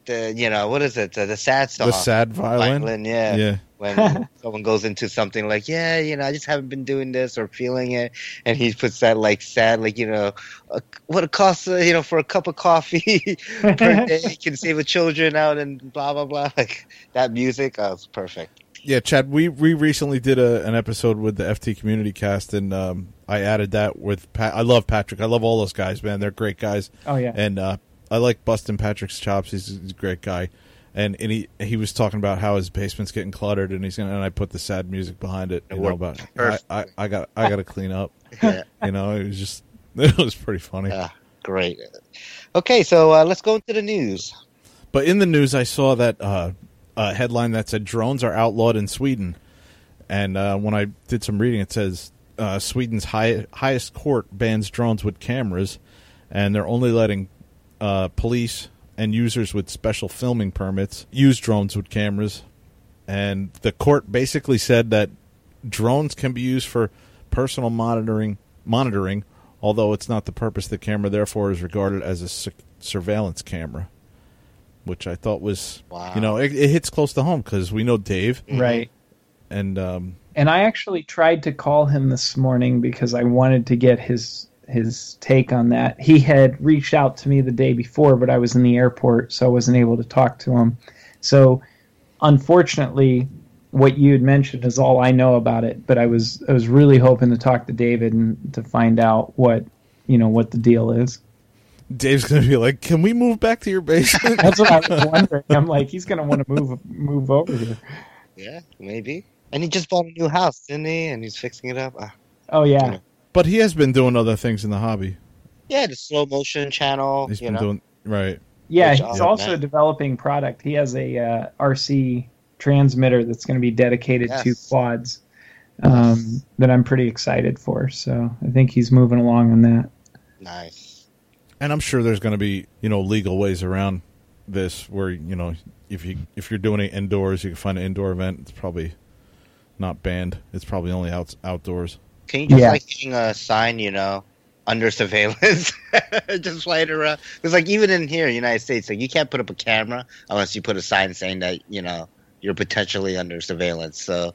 the you know what is it the, the sad song The sad violin. yeah. Yeah. when someone goes into something like yeah you know I just haven't been doing this or feeling it and he puts that like sad like you know uh, what it costs uh, you know for a cup of coffee per day can save a children out and blah blah blah like that music oh it's perfect Yeah, Chad. We we recently did a, an episode with the FT Community Cast, and um, I added that with Pat. I love Patrick. I love all those guys, man. They're great guys. Oh yeah. and uh, I like busting Patrick's chops. He's, a great guy, and and he he was talking about how his basement's getting cluttered, and he's gonna and I put the sad music behind it. It You know, I. I, I got I got to clean up. yeah You know, it was just it was pretty funny. Ah, great okay so uh, let's go into the news But in the news, I saw that uh, a headline that said drones are outlawed in Sweden, and uh, when I did some reading, it says uh, Sweden's high, highest court bans drones with cameras, and they're only letting uh, police and users with special filming permits use drones with cameras. And the court basically said that drones can be used for personal monitoring, monitoring, although it's not the purpose of the camera. Therefore, is regarded as a su- surveillance camera, which I thought was, Wow. you know, it, it hits close to home because we know Dave, Right. and um, And I actually tried to call him this morning because I wanted to get his his take on that. He had reached out to me the day before, but I was in the airport, so I wasn't able to talk to him. So, unfortunately, what you had mentioned is all I know about it. But I was I was really hoping to talk to David and to find out what you know what the deal is. Dave's gonna be like, "Can we move back to your basement?" That's what I was wondering. I'm like, he's going to want to move move over here. yeah maybe and he just bought a new house didn't he and he's fixing it up Ah. Oh yeah, but he has been doing other things in the hobby. yeah the slow motion channel He's you been know doing right. Yeah, Good he's job, also man. developing product. He has a uh, RC transmitter that's going to be dedicated to quads um, that I'm pretty excited for. So I think he's moving along on that. nice And I'm sure there's going to be you know legal ways around this where you know if you if you're doing it indoors, you can find an indoor event. It's probably not banned. It's probably only out outdoors. Can you just Yeah. like hang a sign, you know, under surveillance, just fly it around? Because like even in here, United States, like you can't put up a camera unless you put a sign saying that you know you're potentially under surveillance. So,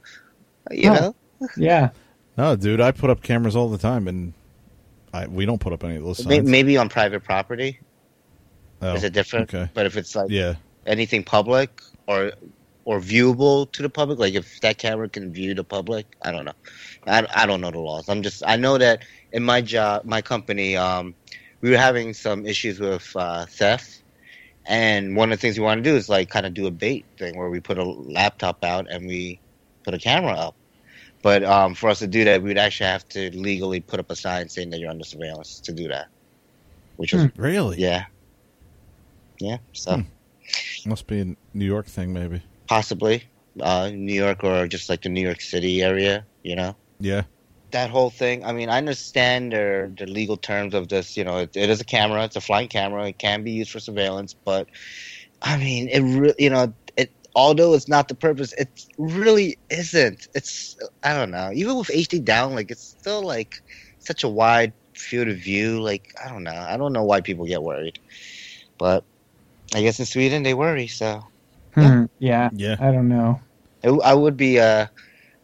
you Huh. know, Yeah, No, dude, I put up cameras all the time, and I we don't put up any of those May- signs. maybe on private property Oh, is it different? okay. But if it's like Yeah, anything public or or viewable to the public, like if that camera can view the public, I don't know. I, I don't know the laws. I'm just I know that in my job, my company, um, we were having some issues with uh, theft, and one of the things we want to do is like kind of do a bait thing where we put a laptop out and we put a camera up. But um, for us to do that, we'd actually have to legally put up a sign saying that you're under surveillance to do that, which was really. yeah, yeah. So. Hmm. Must be a New York thing, maybe. possibly uh, New York or just like the New York City area. You know Yeah, that whole thing. I mean, I understand the the legal terms of this. You know, it, it is a camera. It's a flying camera. It can be used for surveillance, but I mean, it really you know it. Although it's not the purpose, it really isn't. It's I don't know. Even with HD down, like it's still like such a wide field of view. Like I don't know. I don't know why people get worried, but I guess in Sweden they worry. So Hmm, yeah. yeah. I don't know. it, I would be uh,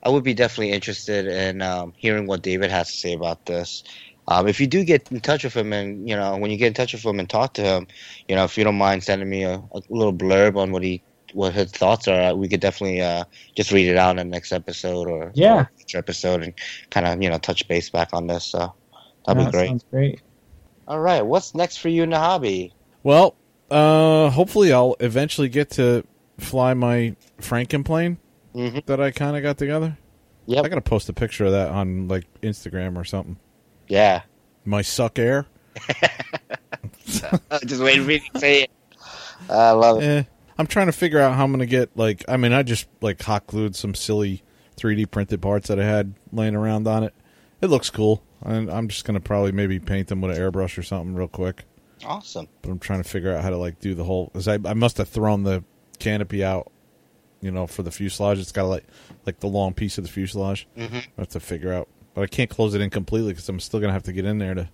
I would be definitely interested in um, hearing what David has to say about this. Um, if you do get in touch with him, and you know when you get in touch with him and talk to him, you know if you don't mind sending me a, a little blurb on what he what his thoughts are, we could definitely uh, just read it out in the next episode or Yeah. or future episode and kind of you know touch base back on this. So that'd That be great. Sounds great. All right, what's next for you in the hobby? Well, uh, hopefully I'll eventually get to fly my Frankenplane hmm that I kind of got together. Yeah, I gotta post a picture of that on like Instagram or something. Yeah, My suck air. just waiting for you to say it. I love it. Eh, I'm trying to figure out how I'm gonna get like. I mean, I just like hot glued some silly 3D printed parts that I had laying around on it. It looks cool, and I'm just gonna probably maybe paint them with an airbrush or something real quick. Awesome. But I'm trying to figure out how to like do the whole. Cause I I must have thrown the canopy out, you know, for the fuselage. It's got like like the long piece of the fuselage. hmm I have to figure out, but I can't close it in completely because I'm still gonna have to get in there to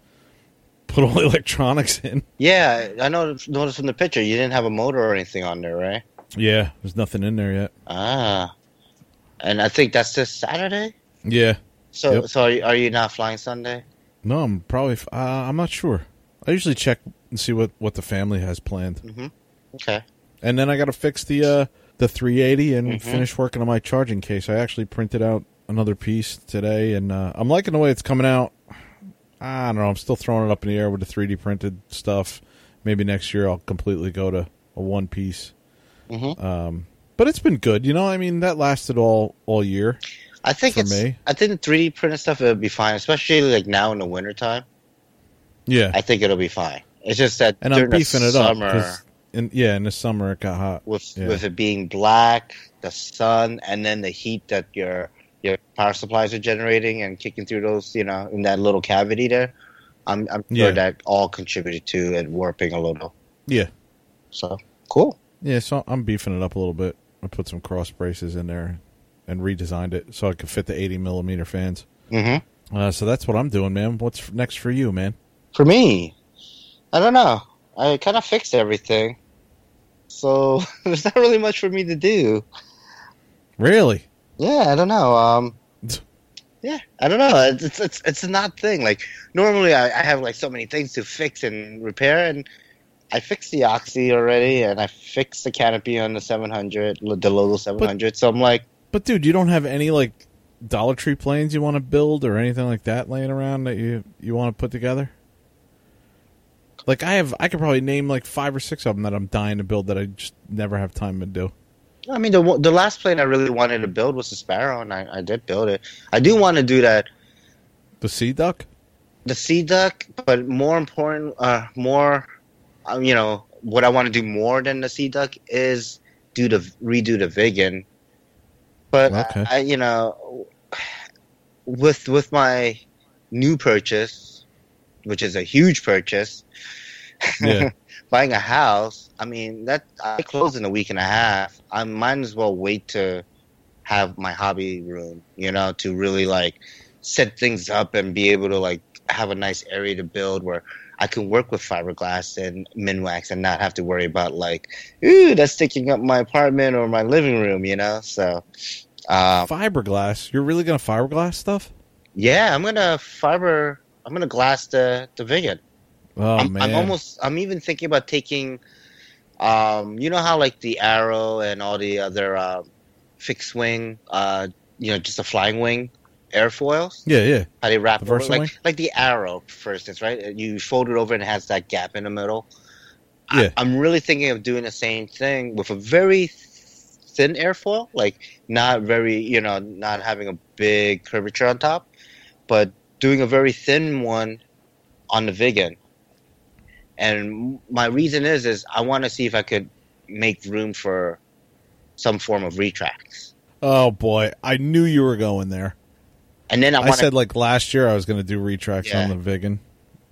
put all the electronics in. Yeah, I noticed, noticed from the picture you didn't have a motor or anything on there, right? Yeah, there's nothing in there yet. Ah, and I think that's this Saturday. Yeah, So, Yep. so are you, are you not flying Sunday? no, I'm probably. Uh, I'm not sure. I usually check and see what what the family has planned, hmm Okay. and then I got to fix the uh the 380 and Mhm. finish working on my charging case. I actually printed out another piece today, and uh, I'm liking the way it's coming out. I don't know. I'm still throwing it up in the air with the 3D printed stuff. Maybe next year I'll completely go to a one piece. hmm Um, but it's been good. You know, I mean, that lasted all all year. I think For it's. me? I think 3D printed stuff will be fine, especially like now in the wintertime. Yeah, I think it'll be fine. It's just that and I'm during the beefing it up summer, 'cause in yeah, in the summer it got hot. with yeah. with it being black, the sun, and then the heat that your your power supplies are generating and kicking through those, you know, in that little cavity there. I'm I'm sure Yeah. that all contributed to it warping a little. Yeah, So cool. yeah. So I'm beefing it up a little bit. I put some cross braces in there and redesigned it so I could fit the 80 millimeter fans. hmm Uh, so that's what I'm doing, man. What's next for you, man? For me, I don't know. I kind of fixed everything, so there's not really much for me to do. Really? Yeah, I don't know. Um, yeah, I don't know. It's it's it's, it's an odd thing. Like normally, I, I have like so many things to fix and repair, and I fixed the oxy already, and I fixed the canopy on the 700, the Logo 700. so I'm like, But dude, you don't have any like Dollar Tree planes you want to build or anything like that laying around that you you want to put together? Like I have, I could probably name like five or six of them that I'm dying to build that I just never have time to do. I mean, the the last plane I really wanted to build was the Sparrow, and I, I did build it. I do want to do that The Sea Duck? the sea duck, but more important, uh, more, um, you know, what I want to do more than the sea duck is do the redo the Viggen. But Okay. I, you know, with with my new purchase, which is a huge purchase, Yeah. buying a house. I mean, that I close in a week and a half. I might as well wait to have my hobby room, you know, to really like set things up and be able to like have a nice area to build where I can work with fiberglass and Minwax and not have to worry about like, ooh, that's sticking up my apartment or my living room, you know. So, um, fiberglass. You're really gonna fiberglass stuff? yeah, I'm gonna fiber. I'm gonna glass the the Viggen. Oh I'm, man, I'm almost. I'm even thinking about taking. Um, you know how like the arrow and all the other uh, fixed wing, uh, you know, just a flying wing airfoils. yeah, yeah. How they wrap The over, wing? like like the arrow, for instance, right? You fold it over and it has that gap in the middle. Yeah. I, I'm really thinking of doing the same thing with a very thin airfoil, like not very, you know, not having a big curvature on top, but doing a very thin one on the Viggen. And my reason is, is I want to see if I could make room for some form of retracts. Oh boy, I knew you were going there. And then I I, want to said like last year I was gonna do retracts Yeah. on the Viggen.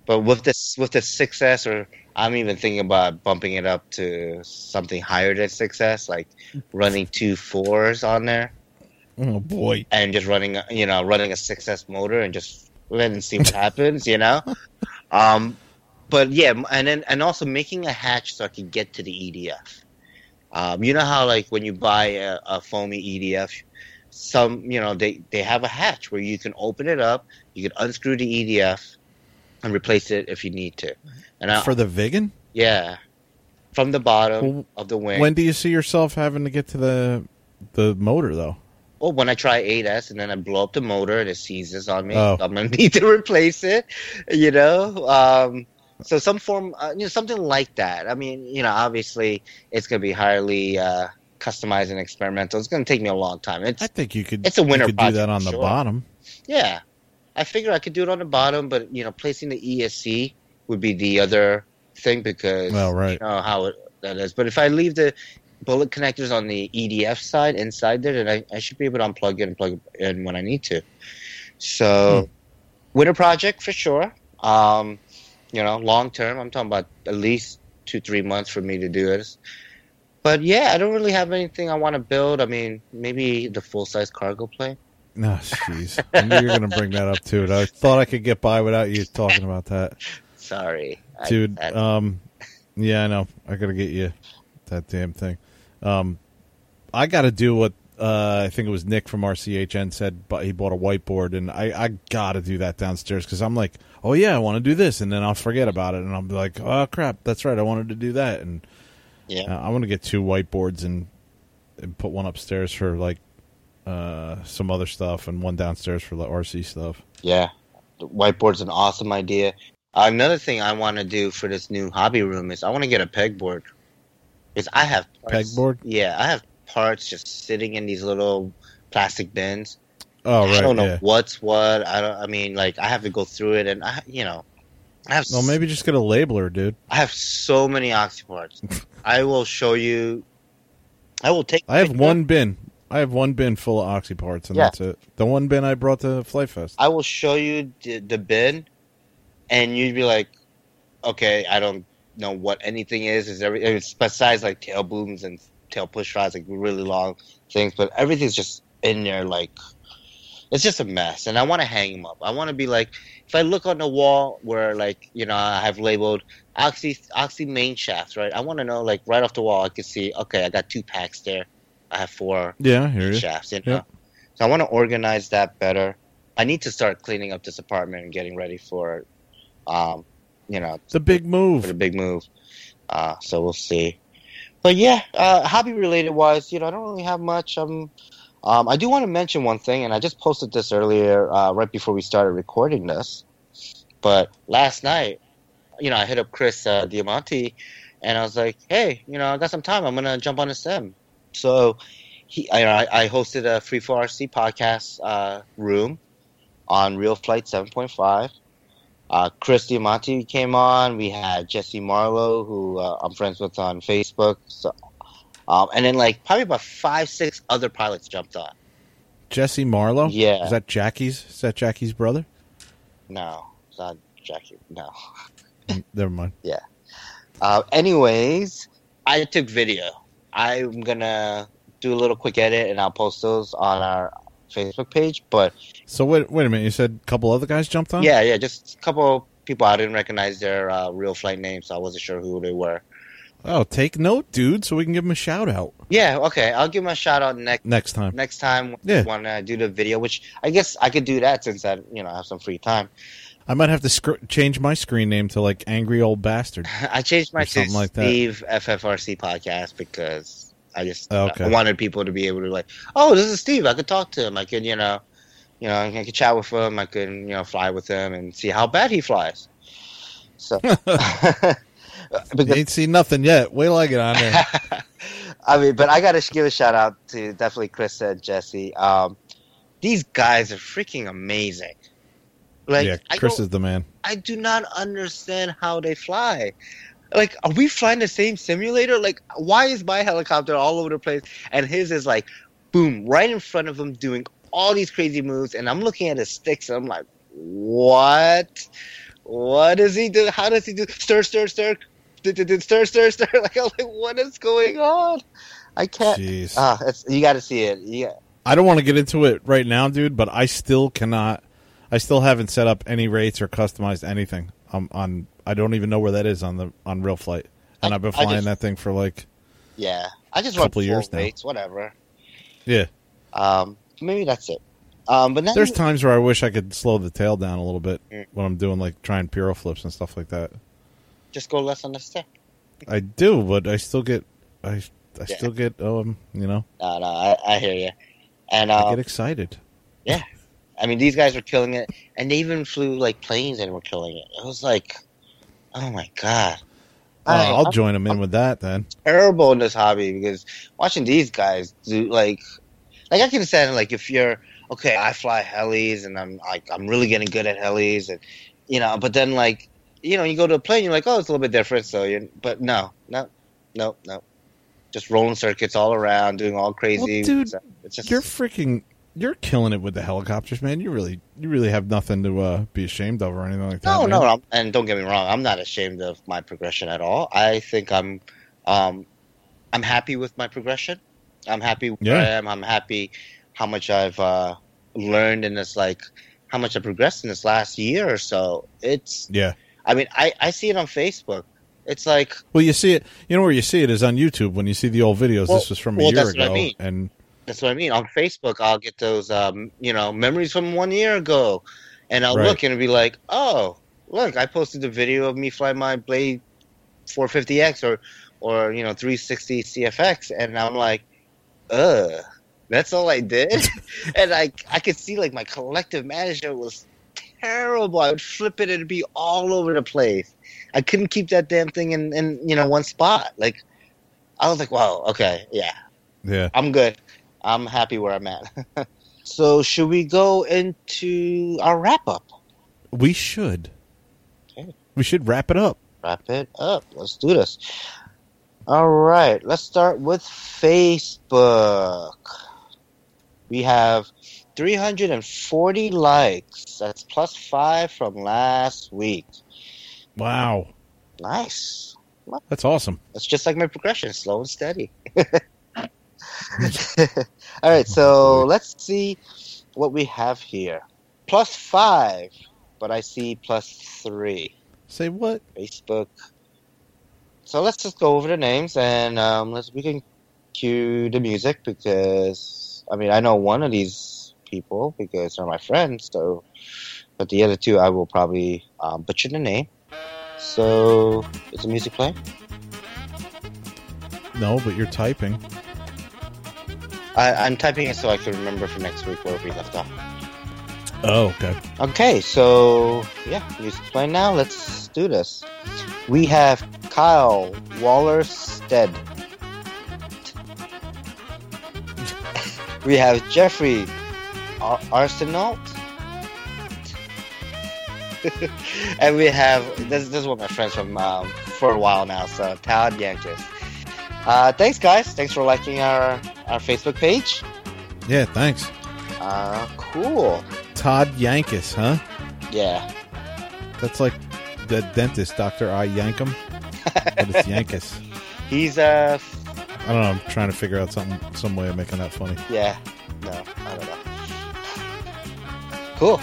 But with this with the 6S, or I'm even thinking about bumping it up to something higher than 6S, like running two fours on there Oh boy. and just running, you know, running a 6S motor and just letting see what happens, you know. Um, but yeah, and then and also making a hatch so I can get to the EDF. Um, you know how like when you buy a, a foamy EDF, some you know they they have a hatch where you can open it up, you can unscrew the EDF, and replace it if you need to. And I, For the Viggen? yeah, from the bottom Well, of the wing. When do you see yourself having to get to the the motor though? Well, when I try 8S and then I blow up the motor and it seizes on me, Oh. I'm gonna need to replace it. You know, um, so some form, uh, you know, something like that. I mean, you know, obviously it's gonna be highly uh, customized and experimental. It's gonna take me a long time. It's I think you could. It's a winter You could do that on the sure. bottom. yeah. I figure I could do it on the bottom, but you know, placing the ESC would be the other thing because Well, right. you know how it, that is. But if I leave the bullet connectors on the EDF side inside there, then I, I should be able to unplug it and plug it in when I need to. So, winter project for sure. Um, you know, long term, I'm talking about at least two, three months for me to do this. But yeah, I don't really have anything I want to build. I mean, maybe the full size cargo plane. No, jeez. I knew you were going to bring that up too. and I thought I could get by without you talking about that, Sorry, I- dude. I- Um, yeah, I know. I got to get you that damn thing. Um, I got to do what uh, I think it was Nick from RCHN said, but he bought a whiteboard, and I, I got to do that downstairs because I'm like, oh yeah, I want to do this, and then I'll forget about it, and I'll be like, oh crap, that's right, I wanted to do that, and yeah. uh, I want to get two whiteboards and and put one upstairs for like uh, some other stuff, and one downstairs for the RC stuff. Yeah, the whiteboard's an awesome idea. Another thing I want to do for this new hobby room is I want to get a pegboard. Because I have parts, Pegboard? Yeah, I have parts just sitting in these little plastic bins. Oh right, I don't know yeah. what's what. I don't. I mean, like I have to go through it, and I, you know, I have. Well, maybe just get a labeler, dude. I have so many oxy parts. I will show you. I will take. I have one bin. I have one bin full of oxy parts, and Yeah. that's it. The one bin I brought to Flite Fest. I will show you the, the bin, and you'd be like, okay, I don't know what anything is. Is every it's besides like tail booms and tail push rods, like really long things, but everything's just in there like it's just a mess. And I want to hang them up. I want to be like, if I look on the wall where like you know I have labeled oxy oxy main shaft, right? I want to know like right off the wall, I can see okay, I got two packs there. I have four yeah, I shafts. You know? Yep. So I want to organize that better. I need to start cleaning up this apartment and getting ready for, um, you know, It's a big move. the big move. Uh, so we'll see. But yeah, uh, hobby related wise, you know, I don't really have much. Um, um, I do want to mention one thing, and I just posted this earlier, uh, right before we started recording this. But last night, you know, I hit up Chris uh, Diamanti, and I was like, "Hey, you know, I got some time. I'm gonna jump on a sim." So he, I, I hosted a Free for RC podcast uh, room on Real Flight 7.5. Uh, Chris Diamanti came on. We had Jesse Marlowe, who uh, I'm friends with on Facebook. So, um, and then like probably about five, six other pilots jumped on. Jesse Marlowe. Yeah. Is that Jackie's? Is that Jackie's brother? No, it's not Jackie. No. Never mind. Yeah. Uh, anyways, I took video. I'm gonna do a little quick edit, and I'll post those on our Facebook page. But So wait, wait a minute. You said a couple other guys jumped on. yeah, yeah, just a couple people I didn't recognize their uh, real flight names, so I wasn't sure who they were. Oh, take note, dude, so we can give them a shout out Yeah, okay, I'll give them a shout out next next time. next time Yeah. when I do the video. Which I guess I could do that since I you know have some free time. I might have to sc- change my screen name to like Angry Old Bastard. I changed my Or to something like that. Steve FFRC podcast because I just Oh, okay. I wanted people to be able to like, oh, this is Steve. I could talk to him. I could, you know, you know, I could chat with him. I could, you know, fly with him and see how bad he flies. So, because, ain't seen nothing yet. Wait till I get on there. I mean, but I got to give a shout out to definitely Chris and Jesse. Um, these guys are freaking amazing. Like, yeah, Chris is the man. I do not understand how they fly. Like, are we flying the same simulator? Like, why is my helicopter all over the place and his is like, boom, right in front of him doing all these crazy moves? And I'm looking at his sticks and I'm like, what? What does he do? How does he do? Stir, stir, stir, stir, stir, stir. Like, I'm like, what is going on? I can't. Jeez. Ah, it's, you got to see it. Yeah. I don't want to get into it right now, dude, but I still cannot. I still haven't set up any rates or customized anything. Um, on I don't even know where that is on the on Real Flight, and I- I've been flying just- that thing for like Yeah, I just run Couple years now. rates, whatever. Yeah. Um, maybe that's it. Um, but now There's times where I wish I could slow the tail down a little bit Mm. when I'm doing like trying pyro flips and stuff like that. just go less on the stick. I do, but I still get I I Yeah. still get um you know No, no, I, I hear you. And I uh, get excited. I mean, these guys were killing it, and they even flew like planes and were killing it. It was like, oh my god. Uh, I- I'll I'm join them in with that then. terrible in this hobby because watching these guys do like, like I can understand like if you're okay, I fly helis and I'm like I'm really getting good at helis and you know, but then like you know you go to a plane, you're like oh it's a little bit different, so you but no, no, no, no, just rolling circuits all around, doing all crazy. Well, dude, it's just You're freaking you're killing it with the helicopters, man. You really you really have nothing to uh, be ashamed of or anything like that. No, man. no, I'm, and don't get me wrong. I'm not ashamed of my progression at all. I think I'm, um, I'm happy with my progression. I'm happy where Yeah. I am. I'm happy how much I've uh, learned in this, like how much I progressed in this last year or so. It's, Yeah. I mean, I I see it on Facebook. It's like, Well, you see it. You know where you see it is on YouTube when you see the old videos. Well- this was from a well, year what I ago, mean. and that's what I mean. On Facebook, I'll get those, um, you know, memories from one year ago, and I'll Right. look and be like, oh, look, I posted a video of me flying my Blade 450X or, or you know, 360 CFX, and I'm like, ugh, that's all I did, and I I could see like my collective management was terrible. I would flip it and it'd be all over the place. I couldn't keep that damn thing in, in you know one spot. Like, I was like, wow, okay, yeah, yeah, I'm good. I'm happy where I'm at. so, should we go into our wrap up? we should. Okay. We should wrap it up. Wrap it up. Let's do this. All right, let's start with Facebook. We have 340 likes. That's plus five from last week. Wow, Nice. that's awesome. That's just like my progression, slow and steady. All right, so let's see what we have here. Plus five, but I see plus three. Say what? Facebook. So let's just go over the names and um, let's we can cue the music because I mean I know one of these people because they're my friends. So, but the other two I will probably um, butcher the name. So is the music playing? No, but you're typing. I, I'm typing it so I can remember for next week where we left off. Oh, okay. Okay, so yeah, music's playing now. Let's do this. We have Kyle Wallerstead. we have Jeffrey Ar- Arsenault. and we have this, this is one of my friends from um, for a while now, so Todd Yankis. Uh, thanks, guys. Thanks for liking our, our Facebook page. Yeah, thanks. Uh, cool. Todd Yankus, huh? Yeah. That's like the dentist, Doctor I Yankum, but it's Yankus. He's uh I don't know. I'm trying to figure out something, some way of making that funny. Yeah. No, I don't know. Cool.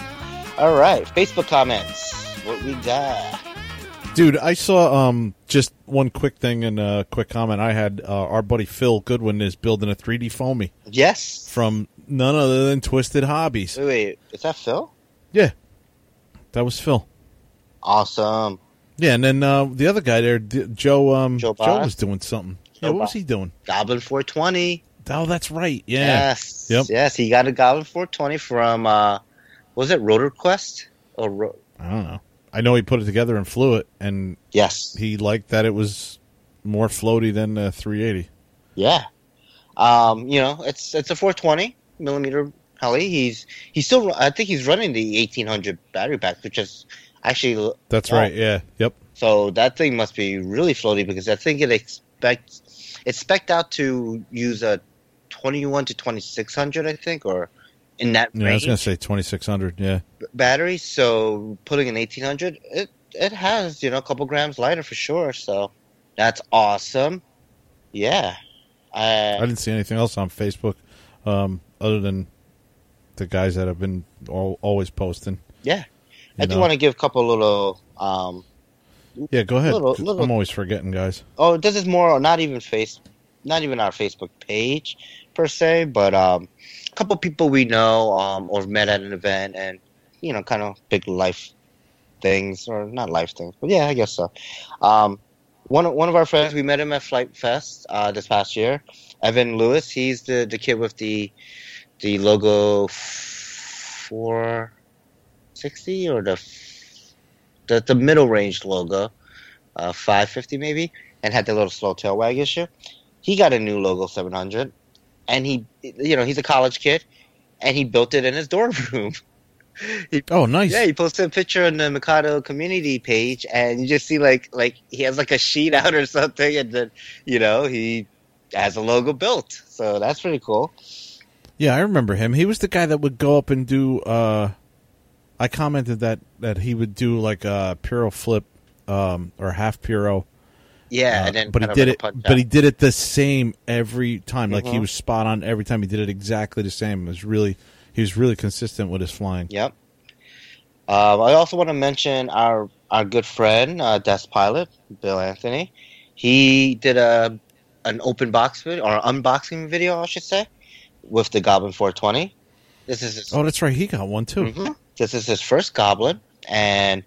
All right. Facebook comments. What we got? Dude, I saw um just one quick thing and a quick comment. I had uh, our buddy Phil Goodwin is building a 3D foamy Yes. from none other than Twisted Hobbies. Wait, wait. Is that Phil? Yeah, that was Phil. Awesome. Yeah, and then uh, the other guy there, D- Joe. Um, Joe Joe, was doing something. Joe yeah, what was he doing? Goblin 420. Oh, that's right. Yeah. Yes. Yep. Yes. He got a Goblin 420 from, uh, was it Rotor Quest? Or Ro- I don't know. I know he put it together and flew it, and yes. he liked that it was more floaty than the 380. Yeah. Um, you know, it's it's a 420 millimeter heli. He's he's still. I think he's running the 1800 battery pack, which is actually That's right. Yeah. Yep. So that thing must be really floaty because I think it expects it's spec'd out to use a 21 to 2600, I think, or in that Yeah, I was gonna say 2600. Yeah. battery. So putting an 1800, it it has you know a couple grams lighter for sure. So that's awesome. Yeah. I I, didn't see anything else on Facebook, um, other than the guys that have been al- always posting. Yeah. I do know? want to give a couple little. Um, Yeah, go ahead. little- little- I'm always forgetting, guys. oh, this is more not even face, not even our Facebook page per se, but um, couple people we know um, or met at an event, and you know, kind of big life things or not life things, but yeah, I guess so. Um, one one of our friends, we met him at Flite Fest uh, this past year. Evan Lewis, he's the the kid with the the logo four sixty or the the the middle range logo, uh, five fifty maybe, and had the little slow tail wag issue. He got a new logo seven hundred, and he you know he's a college kid, and he built it in his dorm room. He- Oh, nice. yeah, he posted a picture on the Mikado community page, and you just see like like he has like a sheet out or something, and then you know he has a logo built. So that's pretty cool. Yeah, I remember him. He was the guy that would go up and do. uh I commented that that he would do like a Piro flip um or half Piro. Yeah, uh, and then but he did like it. But out. he did it the same every time. Like he Mhm. was spot on every time. He did it exactly the same. It was really he was really consistent with his flying. Yep. Um, I also want to mention our our good friend, uh, Desk Pilot, Bill Anthony. He did a an open box video or unboxing video, I should say, with the Goblin 420. This is his, Oh, that's right. He got one too. Mhm. this is his first Goblin, and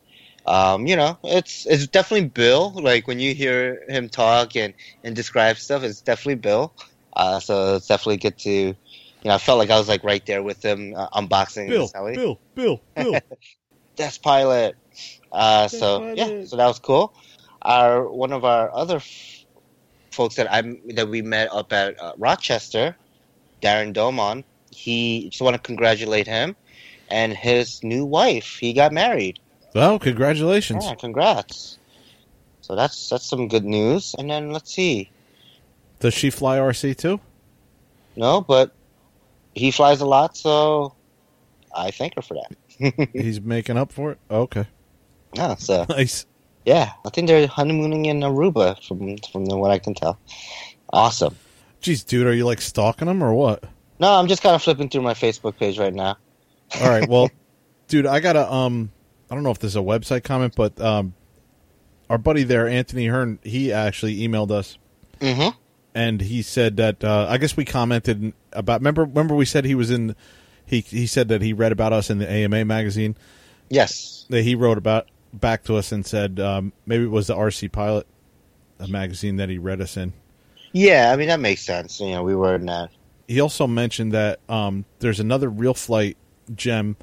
um, you know, it's it's definitely Bill. Like when you hear him talk and and describe stuff, it's definitely Bill. Uh, so it's definitely good to, you know, I felt like I was like right there with him uh, unboxing. Bill, Bill, Bill, Bill. Desk Pilot. Uh, so Pilot. yeah, so that was cool. Our one of our other f- folks that I that we met up at uh, Rochester, Darren Domon. He just want to congratulate him and his new wife. He got married. Well, congratulations. Yeah, congrats. So that's that's some good news. And then let's see. Does she fly RC too? No, but he flies a lot, so I thank her for that. He's making up for it. Okay, yeah, so nice. yeah, I think they're honeymooning in Aruba, from from what I can tell. Awesome. Jeez, dude, are you like stalking him or what? No, I'm just kind of flipping through my Facebook page right now. All right, well, dude, I gotta um, I don't know if this is a website comment, but um, our buddy there, Anthony Hearn, he actually emailed us Mm-hmm. and he said that uh, I guess we commented about. Remember, remember we said he was in. He he said that he read about us in the AMA magazine. Yes. That he wrote about back to us and said um, maybe it was the RC Pilot, a magazine that he read us in. Yeah, I mean that makes sense. You know, we were in that. He also mentioned that um, there's another RealFlight gem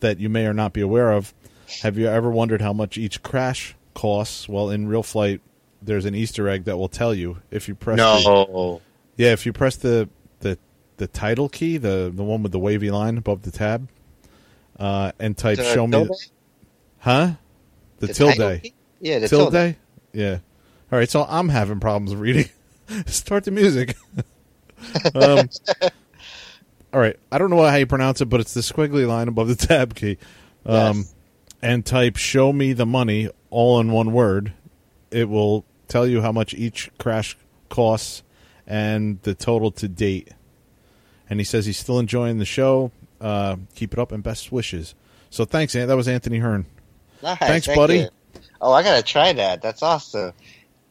that you may or not be aware of. Have you ever wondered how much each crash costs? Well, in RealFlight, there's an Easter egg that will tell you if you press. the- No. Yeah, if you press the the the tilde key, the the one with the wavy line above the tab, uh, and type The "show me," huh? The, The tilde. Yeah, the tilde. tilde. Yeah. All right, so I'm having problems reading. Start the music. um, all right, I don't know how you pronounce it, but it's the squiggly line above the tab key. Um, Yes. And type "show me the money" all in one word. It will tell you how much each crash costs and the total to date. And he says he's still enjoying the show. Uh, keep it up and best wishes. So thanks, That was Anthony Hearn. Nice, Thanks, thank buddy. you. Oh, I gotta try that. That's awesome.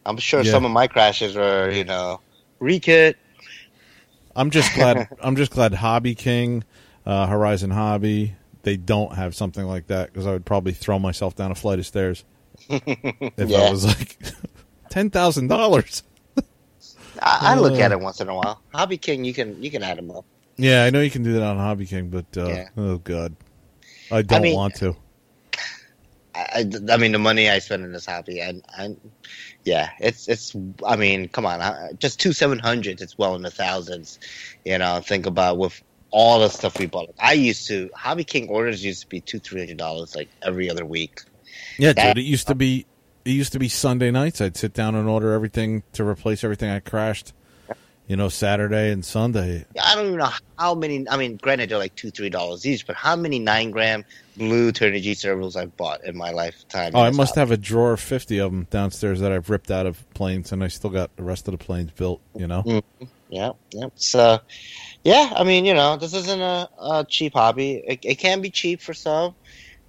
I'm sure Yeah. some of my crashes were, you know, rekit. I'm just glad. I'm just glad Hobby King, uh, Horizon Hobby, they don't have something like that because I would probably throw myself down a flight of stairs if Yeah. I was like ten thousand dollars. I, I look Uh. at it once in a while. Hobby King, you can you can add them up. Yeah, I know you can do that on Hobby King, but uh, Yeah. oh god, I don't mean- want to. I, I, I mean, the money I spend in this hobby, and yeah, it's it's. I mean, come on, just two seven hundreds. It's well in the thousands. You know, think about with all the stuff we bought. I used to Hobby King orders used to be two three hundred dollars like every other week. Yeah, that- dude, it used to be. It used to be Sunday nights. I'd sit down and order everything to replace everything I crashed. You know, Saturday and Sunday. I don't even know how many. I mean, granted, they're like two three dollars each, but how many nine gram blue Turnigy servos I've bought in my lifetime? Oh, I must hobby. have a drawer of fifty of them downstairs that I've ripped out of planes, and I still got the rest of the planes built. You know. Mm. Yeah, yeah. So, yeah, I mean, you know, this isn't a, a cheap hobby. It, it can be cheap for some,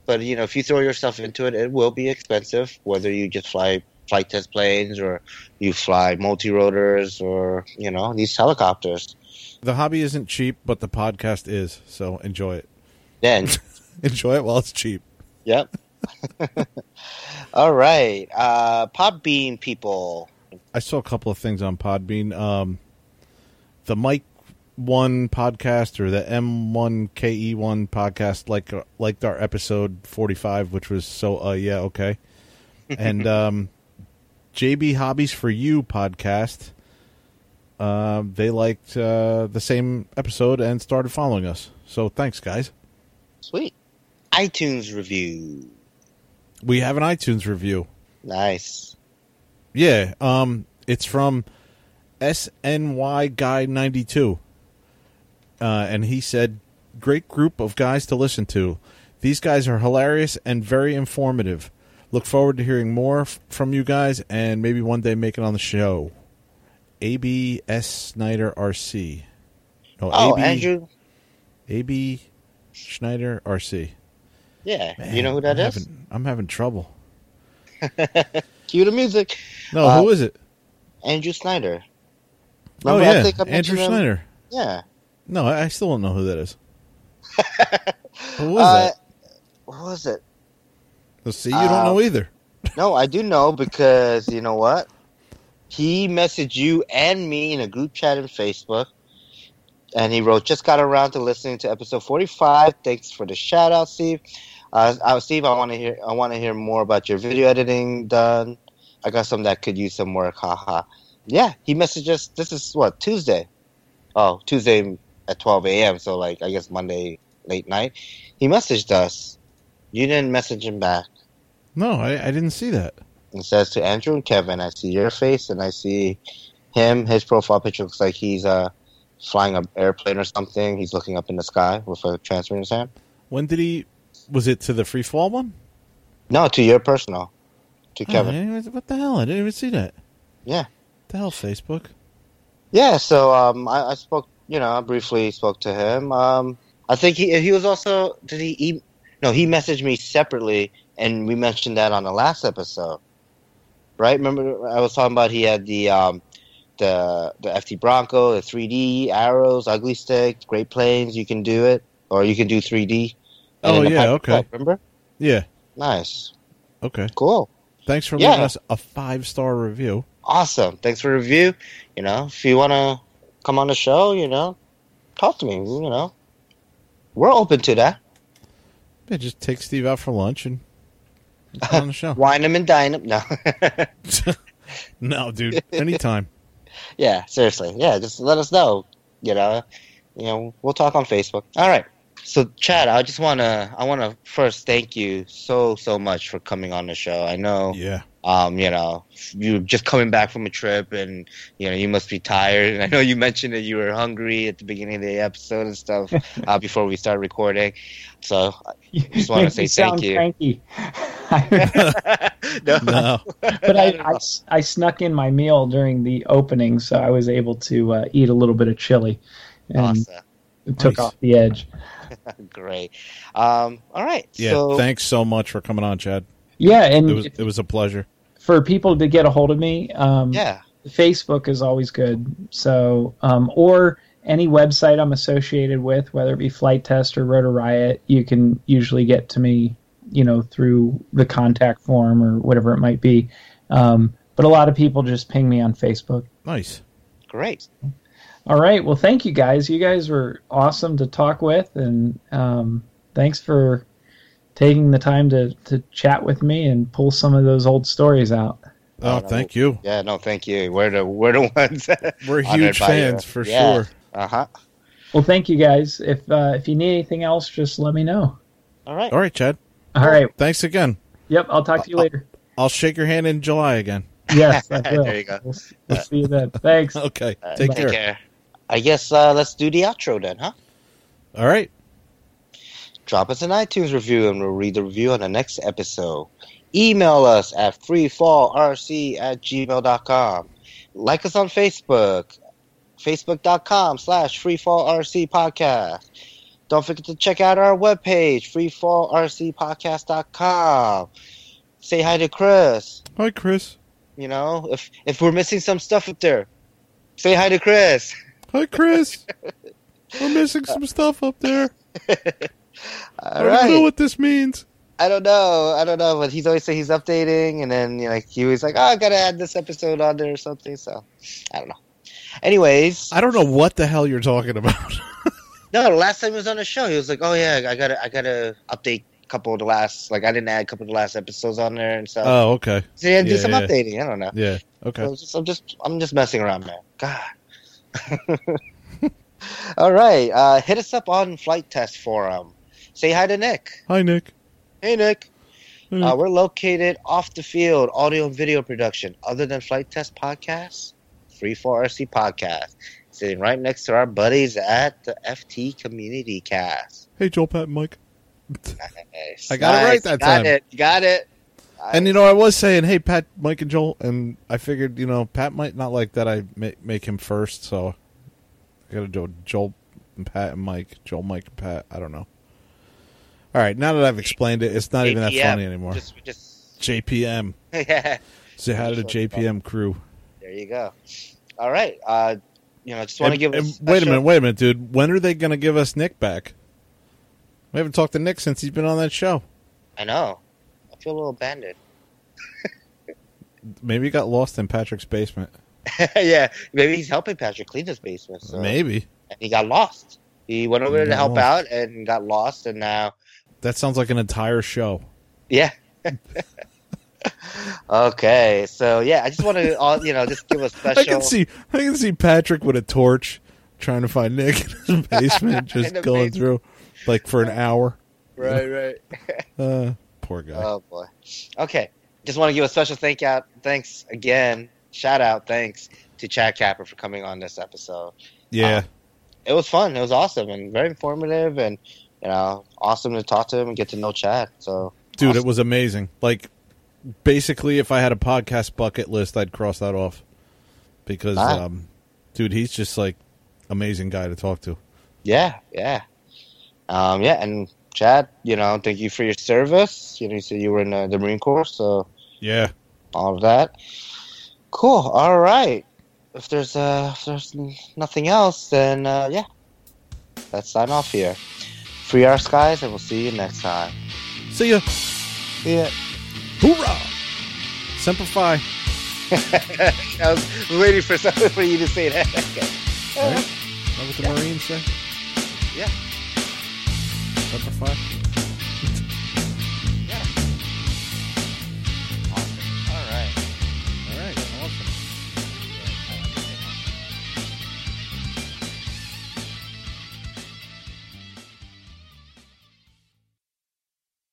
but you know, if you throw yourself into it, it will be expensive. Whether you just fly Flite Test planes or you fly multi rotors or you know these helicopters. The hobby isn't cheap, but the podcast is. So enjoy it. Then, Enjoy it while it's cheap. yep. All right, uh, Podbean people. I saw a couple of things on Podbean. Um, the Mike One podcast or the M1 KE1 podcast, like uh, liked our episode 45, which was so uh yeah okay, and um, JB Hobbies for You podcast. Uh, they liked uh, the same episode and started following us. So thanks, guys. Sweet. iTunes review. We have an iTunes review. Nice. Yeah, um, it's from SNY Guy ninety two, uh, and he said, "Great group of guys to listen to. These guys are hilarious and very informative. Look forward to hearing more f- from you guys, and maybe one day make it on the show." ABS Snyder RC. No, Oh, AB, Andrew. AB Schneider RC. Yeah, Man, you know who that I'm is? Having, I'm having trouble. Cue the music. No, Uh, who is it? Andrew Snyder. Oh Remember, I yeah, Andrew him? Schneider. Yeah. No, I still don't know who that is. who was Uh, that? What was it? Let's see, you don't uh, know either. No, I do know because you know what? He messaged you and me in a group chat in Facebook, and he wrote, "Just got around to listening to episode forty-five. Thanks for the shout out, Steve. Uh, uh, Steve, I want to hear. I want to hear more about your video editing done. I got some that could use some work. Haha. Yeah, he messaged us. This is what Tuesday. Oh, Tuesday at twelve a.m. So like I guess Monday late night. He messaged us. You didn't message him back. No, I, I didn't see that. It says to Andrew and Kevin, I see your face and I see him. His profile picture looks like he's uh, flying an airplane or something. He's looking up in the sky with a transfer in his hand. When did he? Was it to the free fall one? No, to your personal. To Oh, Kevin. what the hell? I didn't even see that. Yeah. The hell, Facebook. Yeah, so um, I, I spoke, you know, I briefly spoke to him. Um, I think he he was also, did he, e- no, he messaged me separately and we mentioned that on the last episode. Right? Remember I was talking about he had the um, the the FT Bronco, the 3D arrows, ugly stick, Great Plains. You can do it, or you can do 3D. Oh, yeah, okay. Remember? Yeah. Nice, Okay. cool, Thanks for Yeah. leaving us a five star review. awesome. Thanks for review. You know, if you want to come on the show, you know, talk to me. You know, we're open to that. Yeah, just take Steve out for lunch and on the show. Wine him and dine him. No, no, dude. Anytime. yeah, seriously, yeah. Just let us know. You know, you know, we'll talk on Facebook. All right. So, Chad, I just wanna, I wanna first thank you so, so much for coming on the show. I know, Yeah. Um, you know, you're just coming back from a trip, and you know, you must be tired. And I know you mentioned that you were hungry at the beginning of the episode and stuff uh, before we started recording. So, I Just wanna say thank you. cranky. no, No. but I, I, I snuck in my meal during the opening, so I was able to uh, eat a little bit of chili, and awesome, it took Nice. off the edge. great. Um, all right, Yeah. so thanks so much for coming on, Chad. Yeah, and It was it was a pleasure. For people to get a hold of me, um, yeah, Facebook is always good. So, um, or any website I'm associated with, whether it be Flite Test or Rotor Riot, you can usually get to me, you know, through the contact form or whatever it might be. Um, but a lot of people just ping me on Facebook. Nice. great. All right. Well, thank you guys. You guys were awesome to talk with, and um, thanks for taking the time to, to chat with me and pull some of those old stories out. Oh, no. thank you. Yeah, no, thank you. We're the we're the ones. We're huge by you. fans for Yeah. sure. Uh huh. Well, thank you guys. If uh, if you need anything else, just let me know. All right. All right, Chad. All right. Thanks again. Yep. I'll talk to you later. I'll shake your hand in July again. Yes, I will. There you go. We'll, we'll see you then. Thanks. Okay. Uh, Take take care. care. I guess uh, let's do the outro then, huh? All right. Drop us an iTunes review and we'll read the review on the next episode. Email us at freefallrc at gmail.com. Like us on Facebook, facebook.com slash freefallrc podcast. Don't forget to check out our webpage, freefallrcpodcast.com. Say hi to Chris. Hi, Chris. You know, if if we're missing some stuff up there, say hi to Chris. Hi, Chris. We're missing some stuff up there. I don't know what this means. I don't know. I don't know, but he's always saying he's updating, and then you know, like he was like, "Oh, I gotta add this episode on there or something." So I don't know. Anyways, I don't know what the hell you're talking about. no, the last time he was on the show, he was like, "Oh yeah, I gotta, I gotta update a couple of the last, like I didn't add a couple of the last episodes on there and stuff." oh, okay. so yeah, do yeah, some yeah. updating. I don't know. Yeah. Okay. So just, I'm just I'm just messing around, man. God. All right, uh, hit us up on Flite Test Forum. Say hi to Nick. Hi, Nick. Hey, Nick. Hmm. Uh, we're located off the field, audio and video production. Other than Flite Test Podcast, Free for RC Podcast, sitting right next to our buddies at the FT Community Cast. Hey, Joel, Pat, and Mike. Nice. I got it right that you got time. It. Got it. And you know, I was saying, hey, Pat, Mike, and Joel, and I figured, you know, Pat might not like that I make, make him first, so I got to do Joel, and Pat, and Mike. Joel, Mike, and Pat. I don't know. All right, now that I've explained it, it's not even that funny anymore. Just, just JPM. yeah. Say hi to the. JPM crew. There you go. All right. Uh, you know, I just want to give and wait a minute, wait a minute, dude. When are they going to give us Nick back? We haven't talked to Nick since he's been on that show. I know. I feel a little abandoned. Maybe he got lost in Patrick's basement. yeah, maybe he's helping Patrick clean his basement. So. Maybe. And he got lost. He went over there to help out and got lost, and now, That sounds like an entire show. yeah. okay, so yeah, I just want to, uh, you know, just give a special. I can see I can see Patrick with a torch trying to find Nick in his basement, just going basement. through like for an hour. Right, right. Uh, poor guy. Oh boy. Okay, just want to give a special thank out, thanks again, shout out, thanks to Chad Kapper for coming on this episode. yeah, It was fun. It was awesome and very informative, and you know, awesome to talk to him and get to know Chad. So, dude, awesome. it was amazing. Like basically, if I had a podcast bucket list, I'd cross that off because, um, dude, he's just like amazing guy to talk to. Yeah, yeah. Um, yeah, and Chad, you know, thank you for your service. You know, you said you were in uh, the Marine Corps, so Yeah, all of that. Cool. All right. If there's uh, if there's nothing else, then uh, yeah, let's sign off here. Free our skies, and we'll see you next time. see ya. Yeah. Hoorah! Simplify. I was waiting for something for you to say that. okay. Right? Is that what the Marines say? Yeah. Semper Fi.